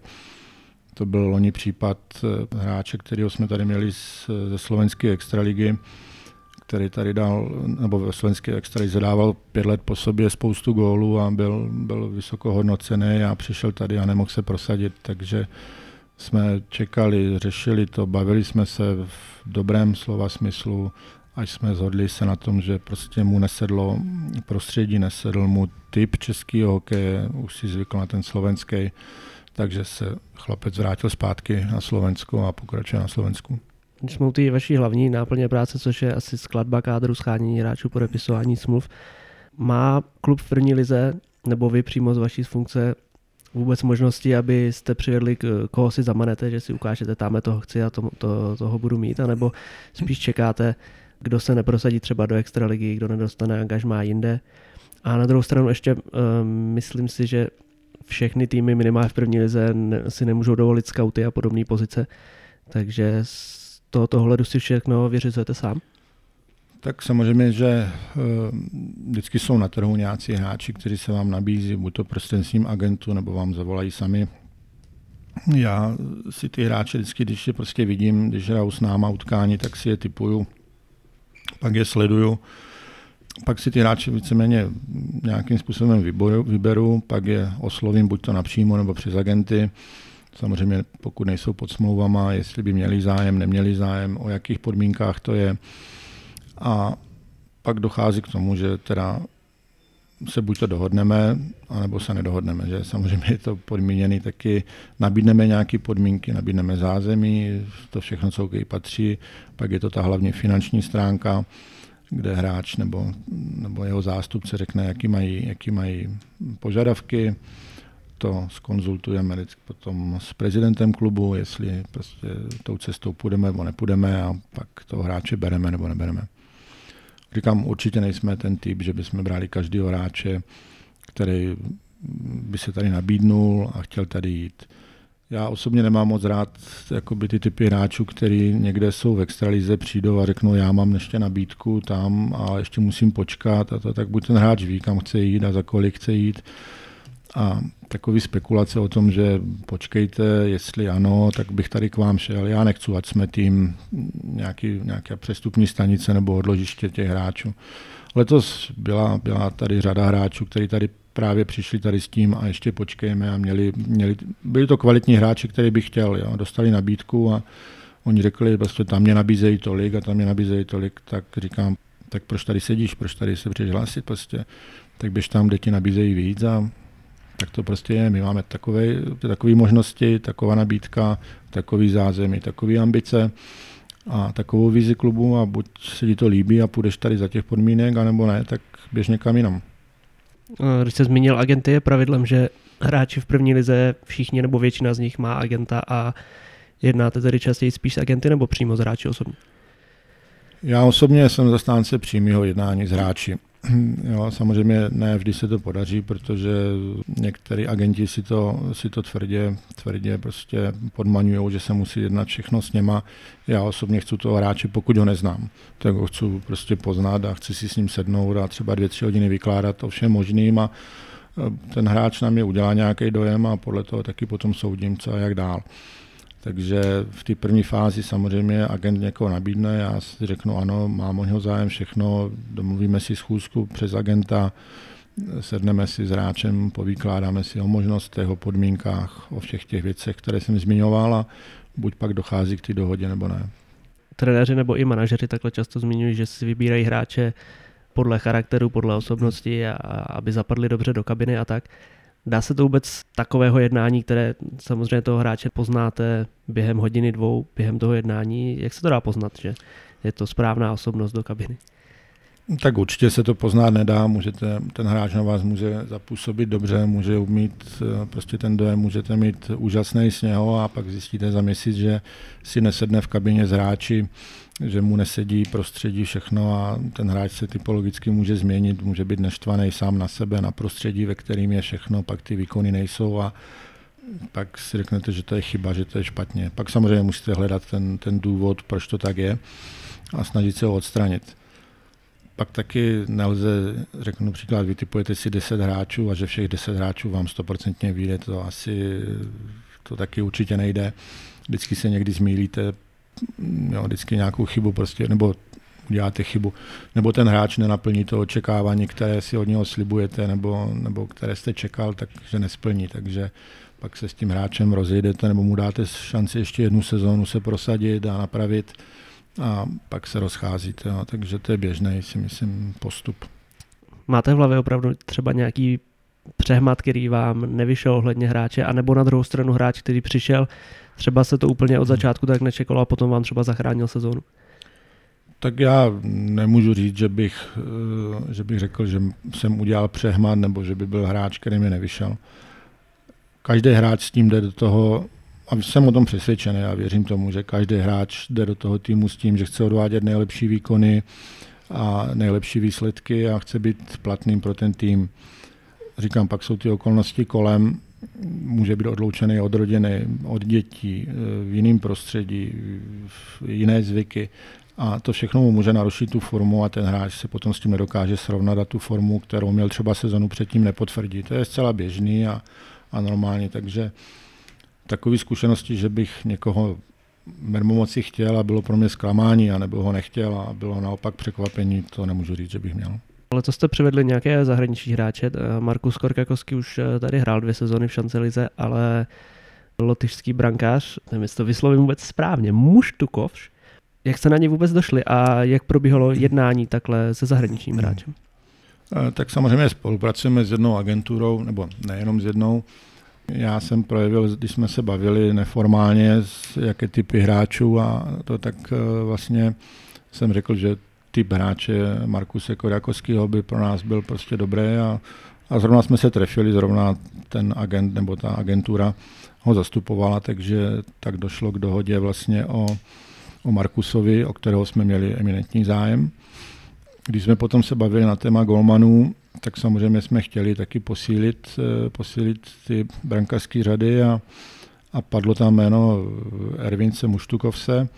To byl loni případ eh, hráče, kterého jsme tady měli ze slovenské extraligy, který tady dal, nebo ve slovenské extralize dával pět let po sobě spoustu gólů a byl, byl vysoko hodnocený a přišel tady a nemohl se prosadit, takže jsme čekali, řešili to, bavili jsme se v dobrém slova smyslu, až jsme zhodli se na tom, že prostě mu nesedlo prostředí, nesedl mu typ českého hokeje, už si zvykl na ten slovenský, takže se chlapec vrátil zpátky na Slovensko a pokračuje na Slovensku. Když jsme ty vaší hlavní náplně práce, což je asi skladba kádru, schánění hráčů, podepisování smluv, má klub v první lize, nebo vy přímo z vaší funkce, vůbec možnosti, abyste přivedli, koho si zamanete, že si ukážete, tam toho chci a to, to, toho budu mít, anebo spíš čekáte, kdo se neprosadí třeba do extraligy, kdo nedostane angažmá jinde. A na druhou stranu ještě uh, myslím si, že všechny týmy minimálně v první lize si nemůžou dovolit skauty a podobné pozice, takže z tohoto hledu si všechno vyřizujete sám? Tak samozřejmě, že eh, vždycky jsou na trhu nějací hráči, kteří se vám nabízí, buď to prostřednictvím agentu, nebo vám zavolají sami. Já si ty hráče vždycky, když je prostě vidím, když hrajou s náma utkání, tak si je typuju, pak je sleduju, pak si ty hráče víceméně nějakým způsobem vyberu, vyberu, pak je oslovím buď to napřímo nebo přes agenty. Samozřejmě pokud nejsou pod smlouvama, jestli by měli zájem, neměli zájem, o jakých podmínkách to je. A pak dochází k tomu, že teda se buď to dohodneme, anebo se nedohodneme. Že samozřejmě je to podmíněný taky, nabídneme nějaké podmínky, nabídneme zázemí, to všechno, co patří, pak je to ta hlavně finanční stránka, kde hráč nebo, nebo jeho zástupce řekne, jaký mají, jaký mají požadavky, to skonzultujeme potom s prezidentem klubu, jestli prostě tou cestou půjdeme nebo nepůjdeme a pak toho hráče bereme nebo nebereme. Říkám, určitě nejsme ten typ, že bychom brali každého hráče, který by se tady nabídnul a chtěl tady jít. Já osobně nemám moc rád jakoby ty typy hráčů, který někde jsou v extralize, přijdou a řeknou, já mám ještě nabídku tam a ještě musím počkat a to, tak buď ten hráč ví, kam chce jít a za kolik chce jít. A takový spekulace o tom, že počkejte, jestli ano, tak bych tady k vám šel. Já nechci, ať jsme tím nějaký, nějaká přestupní stanice nebo odložiště těch hráčů. Letos byla, byla tady řada hráčů, kteří tady právě přišli tady s tím a ještě počkejme a měli, měli byli to kvalitní hráči, který bych chtěl. Jo. Dostali nabídku a oni řekli, prostě tam mě nabízejí tolik a tam mě nabízejí tolik, tak říkám, tak proč tady sedíš, proč tady se přihlásit prostě, tak běž tam, kde ti nabízejí víc a tak to prostě je. My máme takové, takové možnosti, taková nabídka, takový zázemí, takové ambice a takovou vizi klubu a buď se ti to líbí a půjdeš tady za těch podmínek, anebo ne, tak běž někam jinam. Když jste zmínil agenty, je pravidlem, že hráči v první lize, všichni nebo většina z nich má agenta a jednáte tedy častěji spíš s agenty nebo přímo s hráči osobně? Já osobně jsem zastánce přímého jednání s hráči. (clears throat) Jo, samozřejmě ne vždy se to podaří, protože některý agenti si to, si to tvrdě, tvrdě prostě podmaňují, že se musí jednat všechno s něma. Já osobně chci toho hráče, pokud ho neznám, tak ho chci prostě poznat a chci si s ním sednout a třeba dvě, tři hodiny vykládat o všem možným a ten hráč na mě udělá nějaký dojem a podle toho taky potom soudím, co a jak dál. Takže v té první fázi samozřejmě agent někoho nabídne, já si řeknu ano, mám o něho zájem všechno, domluvíme si schůzku přes agenta, sedneme si s hráčem, povykládáme si o možnostech, o podmínkách, o všech těch věcech, které jsem zmiňoval a buď pak dochází k té dohodě nebo ne. Trenéři nebo i manažeři takhle často zmiňují, že si vybírají hráče podle charakteru, podle osobnosti a aby zapadli dobře do kabiny a tak. Dá se to vůbec takového jednání, které samozřejmě toho hráče poznáte během hodiny, dvou, během toho jednání, jak se to dá poznat, že je to správná osobnost do kabiny? Tak určitě se to poznat nedá, můžete, ten hráč na vás může zapůsobit dobře, může mít eh, prostě ten dojem, můžete mít úžasný z něho a pak zjistíte za měsíc, že si nesedne v kabině z hráči, že mu nesedí prostředí všechno a ten hráč se typologicky může změnit, může být neštvaný sám na sebe, na prostředí, ve kterým je všechno, pak ty výkony nejsou a pak si řeknete, že to je chyba, že to je špatně. Pak samozřejmě musíte hledat ten, ten důvod, proč to tak je a snažit se ho odstranit. Pak taky nelze, řeknu příklad, vytipujete si 10 hráčů a že všech 10 hráčů vám 100% vyjde, to asi to taky určitě nejde. Vždycky se někdy zmílíte, jo, vždycky nějakou chybu prostě, nebo uděláte chybu, nebo ten hráč nenaplní to očekávání, které si od něho slibujete, nebo, nebo které jste čekal, takže nesplní. Takže pak se s tím hráčem rozjedete, nebo mu dáte šanci ještě jednu sezónu se prosadit a napravit a pak se rozcházíte. No. Takže to je běžný, si myslím, postup. Máte v hlavě opravdu třeba nějaký přehmat, který vám nevyšel ohledně hráče, anebo na druhou stranu hráč, který přišel, třeba se to úplně od začátku tak nečekalo a potom vám třeba zachránil sezónu? Tak já nemůžu říct, že bych, eh, že bych řekl, že jsem udělal přehmat nebo že by byl hráč, který mi nevyšel. Každý hráč s tím jde do toho a jsem o tom přesvědčený a věřím tomu, že každý hráč jde do toho týmu s tím, že chce odvádět nejlepší výkony a nejlepší výsledky a chce být platným pro ten tým. Říkám, pak jsou ty okolnosti kolem, může být odloučený od rodiny, od dětí, v jiném prostředí, v jiné zvyky. A to všechno mu může narušit tu formu a ten hráč se potom s tím nedokáže srovnat a tu formu, kterou měl třeba sezonu předtím nepotvrdí. To je zcela běžný a, a normální, takže takové zkušenosti, že bych někoho mermomoci chtěl a bylo pro mě zklamání, anebo ho nechtěl a bylo naopak překvapení, to nemůžu říct, že bych měl. Ale to jste přivedli nějaké zahraniční hráče. Eh, Markus Korkakovský už eh, tady hrál dvě sezony v Šancelize, ale lotyšský brankář, nevím, jestli to vyslovím vůbec správně, Muštukovš. Jak se na ně vůbec došli a jak probíhalo jednání takhle se zahraničním hráčem? Eh, tak samozřejmě spolupracujeme s jednou agenturou, nebo nejenom s jednou, já jsem projevil, když jsme se bavili neformálně, jaké typy hráčů a to tak eh, vlastně jsem řekl, že typ hráče Markuse Koriakovského by pro nás byl prostě dobrý a, a zrovna jsme se trefili, zrovna ten agent nebo ta agentura ho zastupovala, takže tak došlo k dohodě vlastně o, o Markusovi, o kterého jsme měli eminentní zájem. Když jsme potom se bavili na téma golmanů, tak samozřejmě jsme chtěli taky posílit, eh, posílit ty brankářské řady a, a padlo tam jméno Ervince Muštukovse.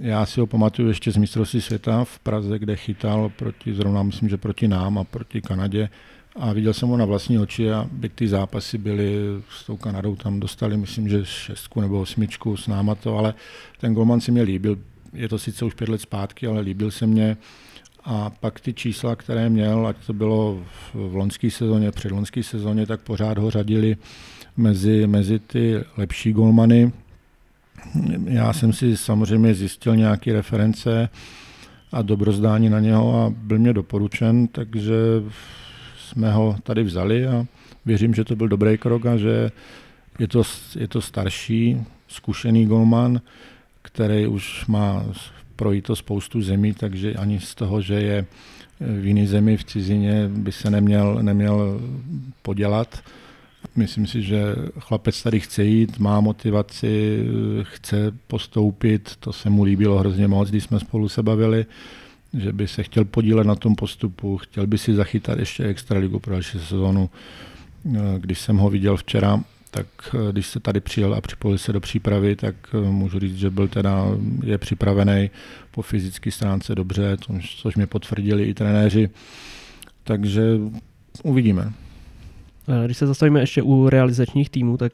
Já si ho pamatuju ještě z mistrovství světa v Praze, kde chytal proti, zrovna myslím, že proti nám a proti Kanadě. A viděl jsem ho na vlastní oči a by ty zápasy byly s tou Kanadou, tam dostali, myslím, že šestku nebo osmičku s náma to, ale ten golman si mě líbil. Je to sice už pět let zpátky, ale líbil se mě a pak ty čísla, které měl, ať to bylo v loňské sezóně, předloňské sezóně, tak pořád ho řadili mezi, mezi ty lepší golmany. Já jsem si samozřejmě zjistil nějaké reference a dobrozdání na něho a byl mě doporučen, takže jsme ho tady vzali a věřím, že to byl dobrý krok a že je to, je to starší, zkušený golman, který už má projít to spoustu zemí, takže ani z toho, že je v jiné zemi v cizině, by se neměl, neměl podělat. Myslím si, že chlapec tady chce jít, má motivaci, chce postoupit, to se mu líbilo hrozně moc, když jsme spolu se bavili, že by se chtěl podílet na tom postupu, chtěl by si zachytat ještě extraligu pro další sezónu. Když jsem ho viděl včera, tak eh, když se tady přijel a připojil se do přípravy, tak eh, můžu říct, že byl teda, je připravený po fyzické stránce dobře, což, mě potvrdili i trenéři. Takže uvidíme. Eh, když se zastavíme ještě u realizačních týmů, tak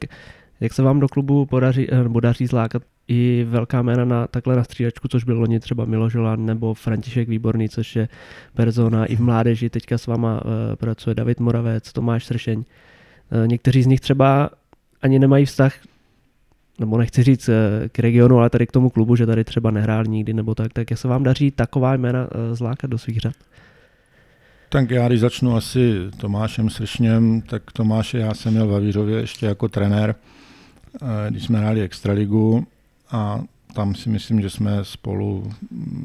jak se vám do klubu podaří, nebo daří zlákat i velká jména na takhle na střídačku, což byl loni třeba Miloš Žolán nebo František Výborný, což je persona i v mládeži. Teďka s váma pracuje David Moravec, Tomáš Sršeň. Někteří z nich třeba ani nemají vztah, nebo nechci říct eh, k regionu, ale tady k tomu klubu, že tady třeba nehrál nikdy nebo tak, tak jak se vám daří taková jména eh, zlákat do svých řad? Tak já když začnu asi Tomášem Sršněm, tak Tomáše já jsem měl v Avířově ještě jako trenér, eh, když jsme hráli Extraligu a tam si myslím, že jsme spolu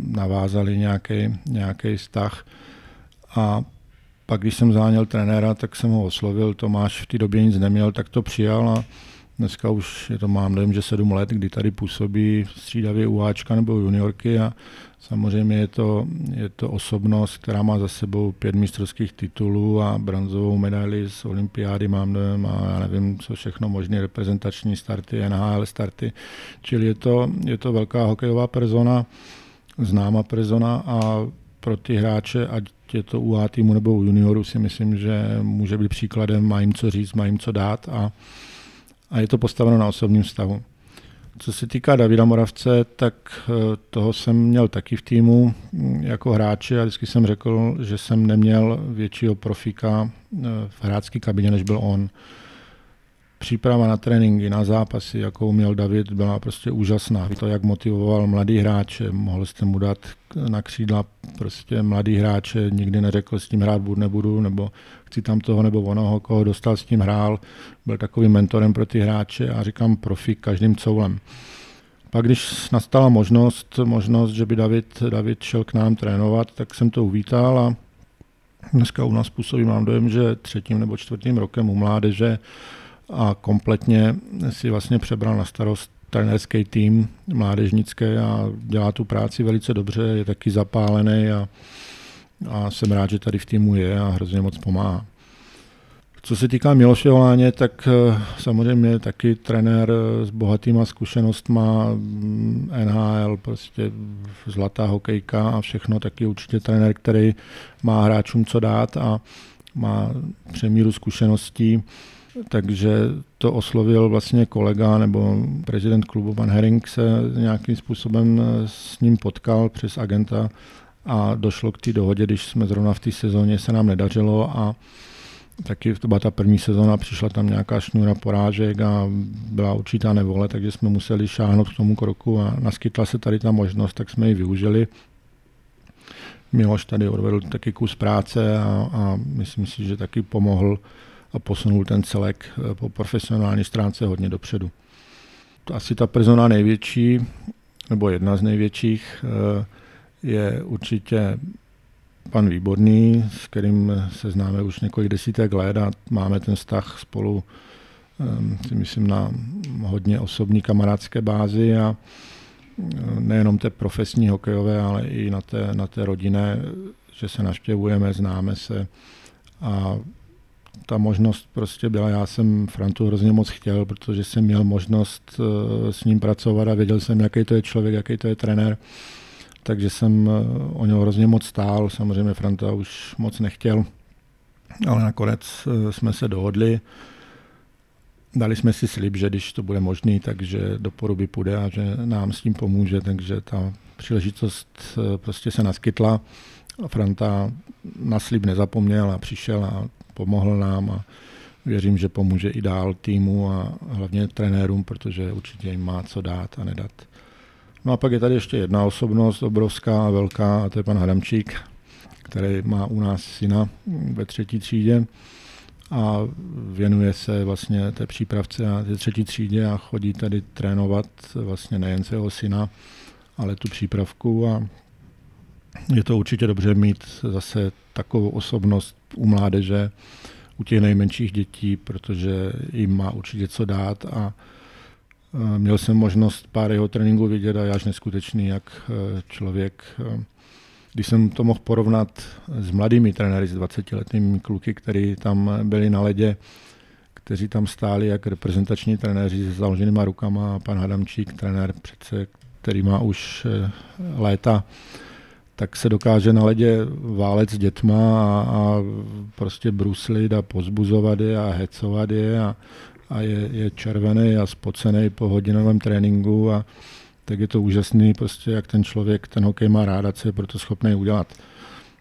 navázali nějaký vztah. A pak, když jsem záněl trenéra, tak jsem ho oslovil, Tomáš v té době nic neměl, tak to přijal a dneska už je to mám, nevím, že sedm let, kdy tady působí střídavě UAčka nebo juniorky a samozřejmě je to, je to osobnost, která má za sebou pět mistrovských titulů a bronzovou medaili z olympiády mám nevím, a já nevím, co všechno možné, reprezentační starty, NHL starty, čili je to, je to velká hokejová persona, známá persona a pro ty hráče, ať je to u A týmu nebo u juniorů, si myslím, že může být příkladem, má jim co říct, má jim co dát a, a je to postaveno na osobním vztahu. Co se týká Davida Moravce, tak eh, toho jsem měl taky v týmu mm, jako hráče a vždycky jsem řekl, že jsem neměl většího profika eh, v hráčské kabině, než byl on příprava na tréninky, na zápasy, jakou měl David, byla prostě úžasná. To, jak motivoval mladý hráče, mohl jste mu dát na křídla prostě mladý hráče, nikdy neřekl s tím hrát budu, nebudu, nebo chci tam toho nebo onoho, koho dostal s tím hrál, byl takovým mentorem pro ty hráče a říkám profi každým coulem. Pak když nastala možnost, možnost, že by David, David šel k nám trénovat, tak jsem to uvítal a dneska u nás působí, mám dojem, že třetím nebo čtvrtým rokem u mládeže a kompletně si vlastně přebral na starost trenérský tým mládežnické a dělá tu práci velice dobře, je taky zapálený a, a jsem rád, že tady v týmu je a hrozně moc pomáhá. Co se týká Miloše Oláně, tak eh, samozřejmě taky trenér s bohatýma zkušenostma, mm, NHL, prostě zlatá hokejka a všechno, taky určitě trenér, který má hráčům co dát a má přemíru zkušeností takže to oslovil vlastně kolega nebo prezident klubu Van Hering se nějakým způsobem s ním potkal přes agenta a došlo k té dohodě, když jsme zrovna v té sezóně se nám nedařilo a taky to byla ta první sezóna, přišla tam nějaká šňůra porážek a byla určitá nevole, takže jsme museli šáhnout k tomu kroku a naskytla se tady ta možnost, tak jsme ji využili. Miloš tady odvedl taky kus práce a, a myslím si, že taky pomohl a posunul ten celek eh, po profesionální stránce hodně dopředu. Asi ta persona největší, nebo jedna z největších, eh, je určitě pan Výborný, s kterým se známe už několik desítek let a máme ten vztah spolu ehm, si myslím na hodně osobní kamarádské bázi a eh, nejenom té profesní hokejové, ale i na té, na té rodinné, že se naštěvujeme, známe se a ta možnost prostě byla, já jsem Frantu hrozně moc chtěl, protože jsem měl možnost eh, s ním pracovat a věděl jsem, jaký to je člověk, jaký to je trenér. Takže jsem eh, o něho hrozně moc stál, samozřejmě Franta už moc nechtěl, ale nakonec eh, jsme se dohodli. Dali jsme si slib, že když to bude možný, takže do poruby půjde a že nám s tím pomůže, takže ta příležitost prostě se naskytla. Franta na slib nezapomněl a přišel a pomohl nám a věřím, že pomůže i dál týmu a hlavně trenérům, protože určitě jim má co dát a nedat. No a pak je tady ještě jedna osobnost obrovská a velká a to je pan Hadamčík, který má u nás syna ve třetí třídě a věnuje se vlastně té přípravce a té třetí třídě a chodí tady trénovat vlastně nejen se jeho syna, ale tu přípravku a je to určitě dobře mít zase takovou osobnost u mládeže, u těch nejmenších dětí, protože jim má určitě co dát a měl jsem možnost pár jeho tréninků vidět a je až neskutečný, jak e, člověk, e, když jsem to mohl porovnat s mladými trenéry, s 20-letými kluky, kteří tam byli na ledě, kteří tam stáli jak reprezentační trenéři s založenýma rukama pan Hadamčík, trenér přece, který má už e, léta tak se dokáže na ledě válet s dětma a, a prostě bruslit a pozbuzovat je a hecovat je a, a je, je červený a spocený po hodinovém tréninku a tak je to úžasný, prostě jak ten člověk ten hokej má rád a co je proto schopný udělat.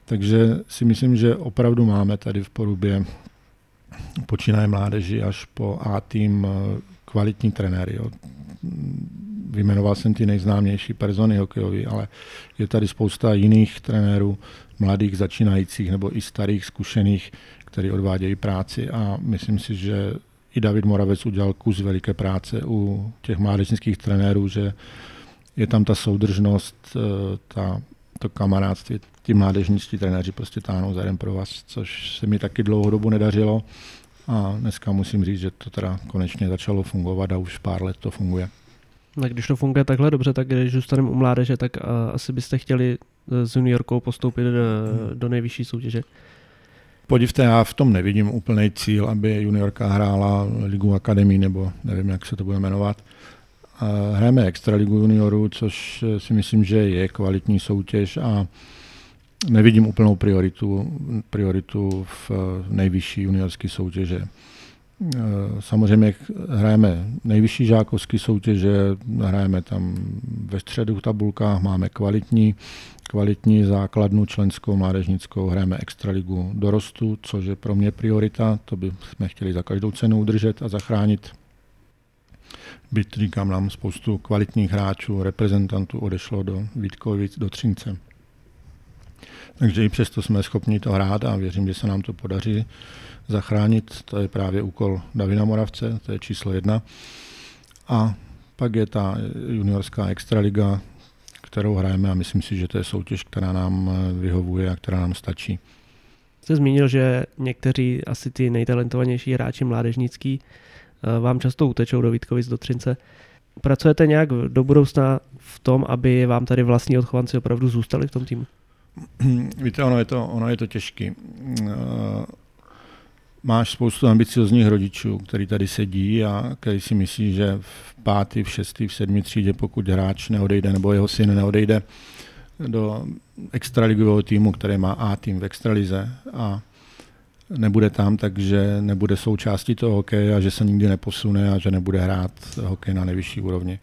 Takže si myslím, že opravdu máme tady v Porubě počínaje mládeži až po A tým kvalitní trenéry. Vyjmenoval jsem ty nejznámější persony hokejový, ale je tady spousta jiných trenérů, mladých, začínajících nebo i starých, zkušených, kteří odvádějí práci a myslím si, že i David Moravec udělal kus veliké práce u těch mládežnických trenérů, že je tam ta soudržnost, eh, ta, to kamarádství, ti mládežničtí trenéři prostě táhnou za jeden pro vás, což se mi taky dlouhou dobu nedařilo. A dneska musím říct, že to teda konečně začalo fungovat a už pár let to funguje. Tak když to funguje takhle dobře, tak když zůstaneme u mládeže, tak uh, asi byste chtěli s juniorkou postoupit do, hmm. do nejvyšší soutěže. Podívte, já v tom nevidím úplný cíl, aby juniorka hrála Ligu Akademii, nebo nevím, jak se to bude jmenovat. Hrajeme Extraligu juniorů, což si myslím, že je kvalitní soutěž a nevidím úplnou prioritu, prioritu v nejvyšší juniorské soutěže. Samozřejmě hrajeme nejvyšší žákovské soutěže, hrajeme tam ve středu tabulkách, máme kvalitní kvalitní základnu členskou mládežnickou, hrajeme extraligu dorostu, což je pro mě priorita, to bychom chtěli za každou cenu udržet a zachránit. Byť říkám nám spoustu kvalitních hráčů, reprezentantů odešlo do Vítkovic, do Třince. Takže i přesto jsme schopni to hrát a věřím, že se nám to podaří zachránit. To je právě úkol Davina Moravce, to je číslo jedna. A pak je ta juniorská extraliga, kterou hrajeme a myslím si, že to je soutěž, která nám eh, vyhovuje a která nám stačí. Jste zmínil, že někteří asi ty nejtalentovanější hráči mládežnický eh, vám často utečou do Vítkovic, do Třince. Pracujete nějak do budoucna v tom, aby vám tady vlastní odchovanci opravdu zůstali v tom týmu? (clears throat) Víte, ono je to, ono je to těžké. Eh, máš spoustu ambiciozních rodičů, který tady sedí a který si myslí, že v pátý, v šestý, v sedmý třídě, pokud hráč neodejde nebo jeho syn neodejde do extraligového týmu, který má A tým v extralize a nebude tam, takže nebude součástí toho hokeje a že se nikdy neposune a že nebude hrát hokej na nejvyšší úrovni.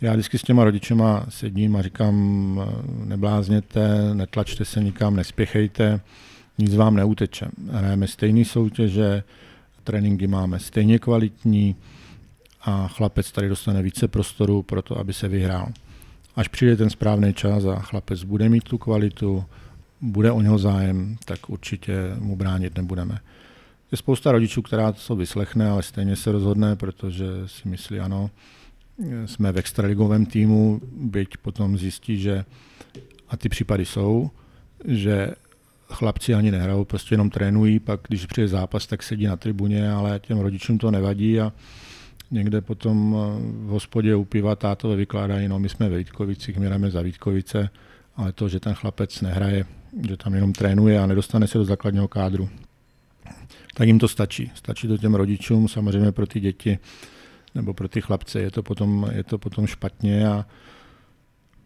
Já vždycky s těma rodičema sedím a říkám, neblázněte, netlačte se nikam, nespěchejte, nic vám neuteče. Hrajeme stejné soutěže, tréninky máme stejně kvalitní a chlapec tady dostane více prostoru pro to, aby se vyhrál. Až přijde ten správný čas a chlapec bude mít tu kvalitu, bude o něho zájem, tak určitě mu bránit nebudeme. Je spousta rodičů, která to vyslechne, ale stejně se rozhodne, protože si myslí, ano, jsme v extraligovém týmu, byť potom zjistí, že a ty případy jsou, že chlapci ani nehrajou, prostě jenom trénují, pak když přijde zápas, tak sedí na tribuně, ale těm rodičům to nevadí a někde potom eh, v hospodě u piva tátové vykládají, no my jsme ve Vítkovicích, my za Vítkovice, ale to, že ten chlapec nehraje, že tam jenom trénuje a nedostane se do základního kádru, tak jim to stačí. Stačí to těm rodičům, samozřejmě pro ty děti nebo pro ty chlapce je to potom, je to potom špatně a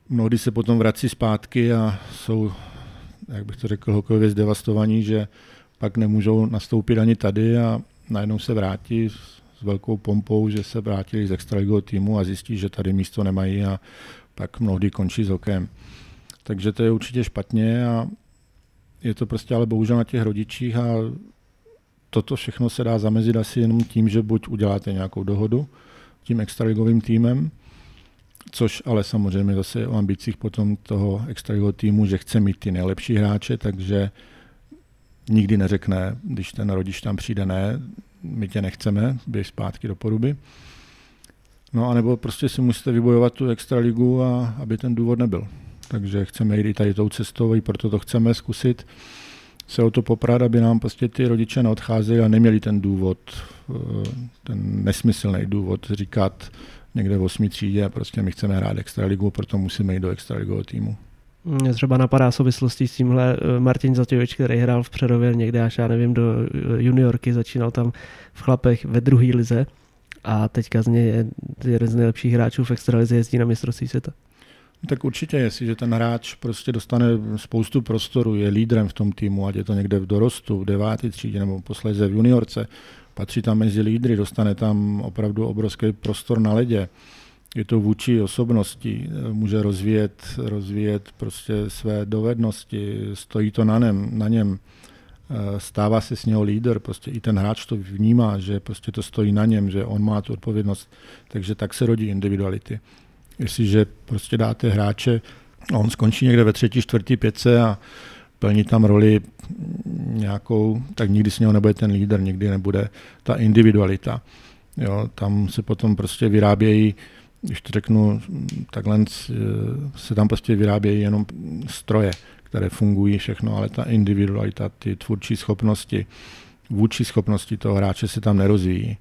mnohdy se potom vrací zpátky a jsou jak bych to řekl, hokejově zdevastovaní, že pak nemůžou nastoupit ani tady a najednou se vrátí s velkou pompou, že se vrátili z extraligového týmu a zjistí, že tady místo nemají a pak mnohdy končí s hokejem. Takže to je určitě špatně a je to prostě ale bohužel na těch rodičích a toto všechno se dá zamezit asi jenom tím, že buď uděláte nějakou dohodu tím extraligovým týmem, což ale samozřejmě zase o ambicích potom toho extraligového týmu, že chce mít ty nejlepší hráče, takže nikdy neřekne, když ten rodič tam přijde, ne, my tě nechceme, běž zpátky do poruby. No a nebo prostě si musíte vybojovat tu extraligu, a aby ten důvod nebyl. Takže chceme jít i tady tou cestou, i proto to chceme zkusit se o to poprat, aby nám prostě ty rodiče neodcházeli a neměli ten důvod, eh, ten nesmyslný důvod říkat, někde v osmi třídě prostě my chceme hrát extraligu, proto musíme jít do extraligového týmu. Mě třeba napadá souvislosti s tímhle eh, Martin Zatějovič, který hrál v Přerově někde až já nevím do eh, juniorky, začínal tam v chlapech ve druhé lize a teďka z něj je jeden z nejlepších hráčů v extralize, jezdí na mistrovství světa. Tak určitě, jestliže ten hráč prostě dostane spoustu prostoru, je lídrem v tom týmu, ať je to někde v dorostu, v deváté třídě nebo posledně v juniorce, patří tam mezi lídry, dostane tam opravdu obrovský prostor na ledě. Je to vůči osobnosti, může rozvíjet, rozvíjet prostě své dovednosti, stojí to na něm, na něm stává se s něho lídr, prostě i ten hráč to vnímá, že prostě to stojí na něm, že on má tu odpovědnost, takže tak se rodí individuality. Jestliže prostě dáte hráče, a on skončí někde ve třetí, čtvrtý pětce a plní tam roli nějakou, tak nikdy s něho nebude ten líder, nikdy nebude ta individualita. Jo, tam se potom prostě vyrábějí když to řeknu, takhle se tam prostě vyrábějí jenom stroje, které fungují všechno, ale ta individualita, ty tvůrčí schopnosti, vůči schopnosti toho hráče se tam nerozvíjí.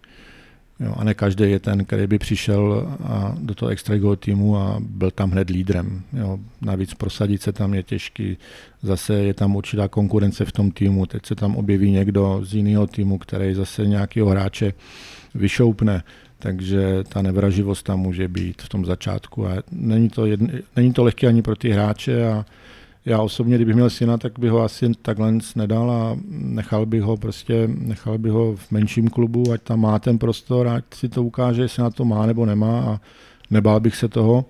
Jo, a ne každý je ten, který by přišel a do toho extraligového týmu a byl tam hned lídrem. Jo. Navíc prosadit se tam je těžký. Zase je tam určitá konkurence v tom týmu. Teď se tam objeví někdo z jiného týmu, který zase nějakého hráče vyšoupne. Takže ta nevraživost tam může být v tom začátku. A není to, jedn, není to lehké ani pro ty hráče a já osobně, kdybych měl syna, tak bych ho asi takhle nedal a nechal bych ho prostě, nechal bych ho v menším klubu, ať tam má ten prostor, ať si to ukáže, jestli na to má nebo nemá a nebál bych se toho,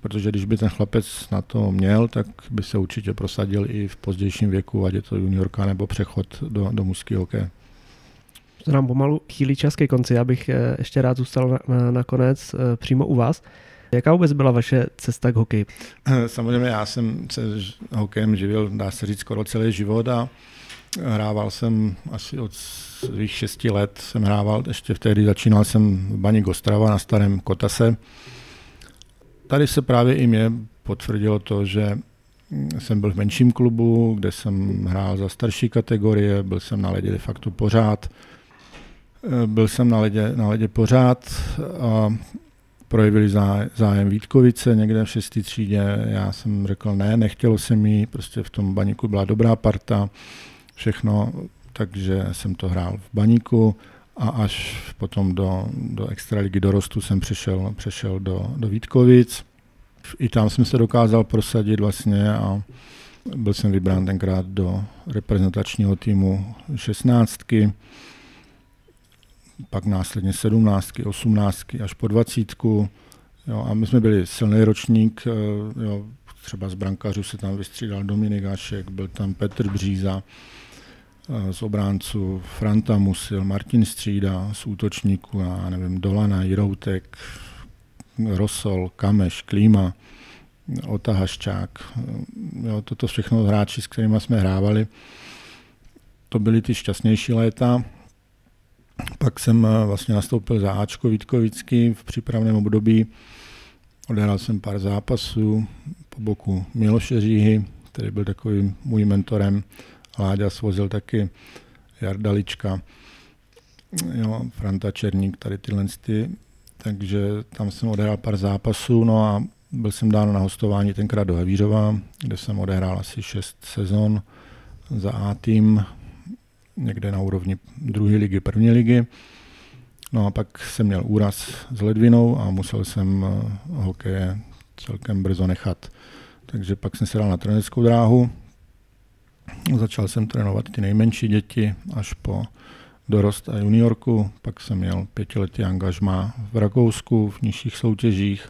protože když by ten chlapec na to měl, tak by se určitě prosadil i v pozdějším věku, ať je to juniorka nebo přechod do, do mužského hokeje. To nám pomalu chýlí čas ke konci, já bych eh, ještě rád zůstal na, na eh, přímo u vás. Jaká vůbec byla vaše cesta k hokeji? Samozřejmě já jsem se hokejem živil, dá se říct, skoro celý život a hrával jsem asi od svých šesti let, jsem hrával, ještě v tehdy začínal jsem v Baní Gostrava na starém Kotase. Tady se právě i mě potvrdilo to, že jsem byl v menším klubu, kde jsem hrál za starší kategorie, byl jsem na ledě de facto pořád. Byl jsem na ledě, na ledě pořád a projevili zájem Vítkovice někde v šestý třídě. Já jsem řekl ne, nechtělo se mi, prostě v tom baníku byla dobrá parta, všechno, takže jsem to hrál v baníku a až potom do, do extraligy dorostu jsem přešel, přešel do, do Vítkovic. I tam jsem se dokázal prosadit vlastně a byl jsem vybrán tenkrát do reprezentačního týmu šestnáctky pak následně 17, 18 až po 20. Jo, a my jsme byli silný ročník, eh, jo, třeba z brankářů se tam vystřídal Dominik Ašek, byl tam Petr Bříza, eh, z obránců Franta Musil, Martin Střída, z útočníků, já nevím, Dolana, Jiroutek, Rosol, Kameš, Klíma, Otahaščák. Jo, toto všechno hráči, s kterými jsme hrávali. To byly ty šťastnější léta. Pak jsem eh, vlastně nastoupil za Ačko Vítkovický v přípravném období. Odehrál jsem pár zápasů po boku Miloše Říhy, který byl takovým můj mentorem. Láďa svozil taky Jardalička, jo, Franta Černík, tady tyhle ty. Takže tam jsem odehrál pár zápasů, no a byl jsem dán na hostování tenkrát do Havířova, kde jsem odehrál asi šest sezon za A tým, někde na úrovni druhé ligy, první ligy. No a pak jsem měl úraz s ledvinou a musel jsem eh, hokeje celkem brzo nechat. Takže pak jsem se dal na trenerskou dráhu. Začal jsem trénovat ty nejmenší děti až po dorost a juniorku. Pak jsem měl pětiletý angažma v Rakousku v nižších soutěžích.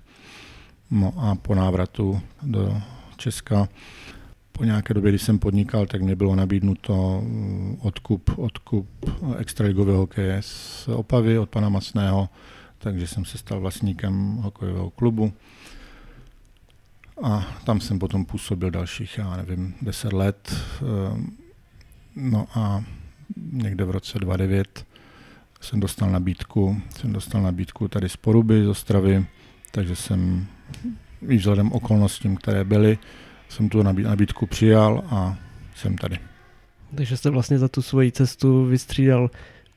No a po návratu do Česka po nějaké době, když jsem podnikal, tak mě bylo nabídnuto mm, odkup, odkup extraligového hokeje z Opavy od pana Masného, takže jsem se stal vlastníkem hokejového klubu. A tam jsem potom působil dalších, já nevím, deset let. Ehm, no a někde v roce 2009 jsem dostal nabídku, jsem dostal nabídku tady z Poruby, z Ostravy, takže jsem i vzhledem okolnostím, které byly, jsem tu nabídku přijal a jsem tady. Takže jste vlastně za tu svoji cestu vystřídal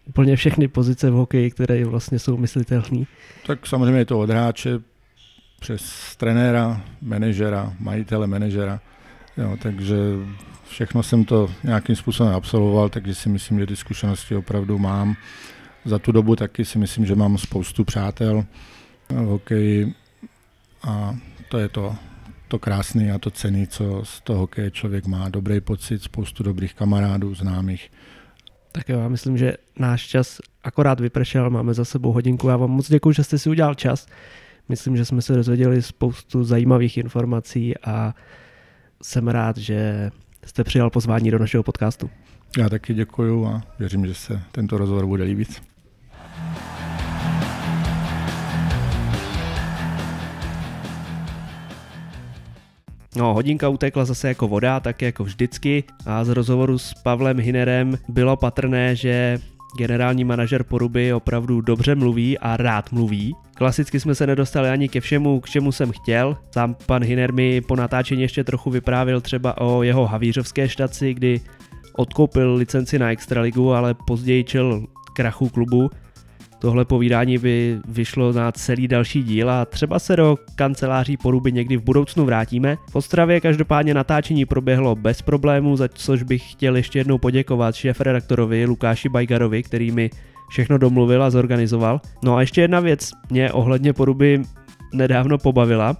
úplně všechny pozice v hokeji, které vlastně jsou myslitelné. Tak samozřejmě je to od hráče přes trenéra, manažera, majitele manažera. Jo, takže všechno jsem to nějakým způsobem absolvoval, takže si myslím, že ty zkušenosti opravdu mám. Za tu dobu taky si myslím, že mám spoustu přátel v hokeji a to je to to krásné a to cený, co z toho hokeje člověk má. Dobrý pocit, spoustu dobrých kamarádů, známých. Tak jo, já myslím, že náš čas akorát vypršel, máme za sebou hodinku. Já vám moc děkuji, že jste si udělal čas. Myslím, že jsme se dozvěděli spoustu zajímavých informací a jsem rád, že jste přijal pozvání do našeho podcastu. Já taky děkuji a věřím, že se tento rozhovor bude líbit. No, hodinka utekla zase jako voda, tak jako vždycky a z rozhovoru s Pavlem Hinerem bylo patrné, že Generální manažer Poruby opravdu dobře mluví a rád mluví. Klasicky jsme se nedostali ani ke všemu, k čemu jsem chtěl. Sám pan Hiner mi po natáčení ještě trochu vyprávil třeba o jeho havířovské štaci, kdy odkoupil licenci na Extraligu, ale později čel krachu klubu Tohle povídání by vyšlo na celý další díl a třeba se do kanceláří Poruby někdy v budoucnu vrátíme. V Ostravě každopádně natáčení proběhlo bez problémů, za což bych chtěl ještě jednou poděkovat šéf-redaktorovi Lukáši Bajgarovi, který mi všechno domluvil a zorganizoval. No a ještě jedna věc mě ohledně Poruby nedávno pobavila.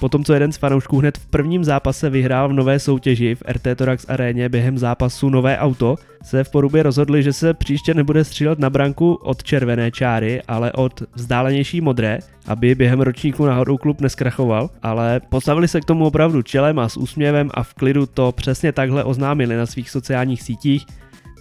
Potom, co jeden z fanoušků hned v prvním zápase vyhrál v nové soutěži v RT Torax aréně během zápasu nové auto, se v Porubě rozhodli, že se příště nebude střílet na branku od červené čáry, ale od vzdálenější modré, aby během ročníku náhodou klub neskrachoval, ale postavili se k tomu opravdu čelem a s úsměvem a v klidu to přesně takhle oznámili na svých sociálních sítích,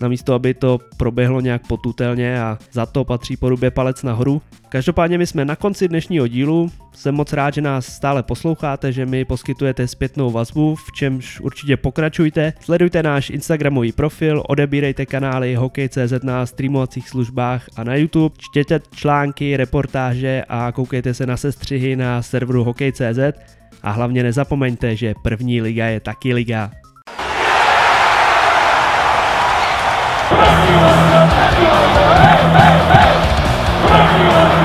namísto aby to proběhlo nějak potutelně a za to patří porubě palec nahoru. Každopádně my jsme na konci dnešního dílu, jsem moc rád, že nás stále posloucháte, že mi poskytujete zpětnou vazbu, v čemž určitě pokračujte. Sledujte náš Instagramový profil, odebírejte kanály Hokej.cz na streamovacích službách a na YouTube, čtěte články, reportáže a koukejte se na sestřihy na serveru Hokej.cz a hlavně nezapomeňte, že první liga je taky liga. Hey, hey, hey!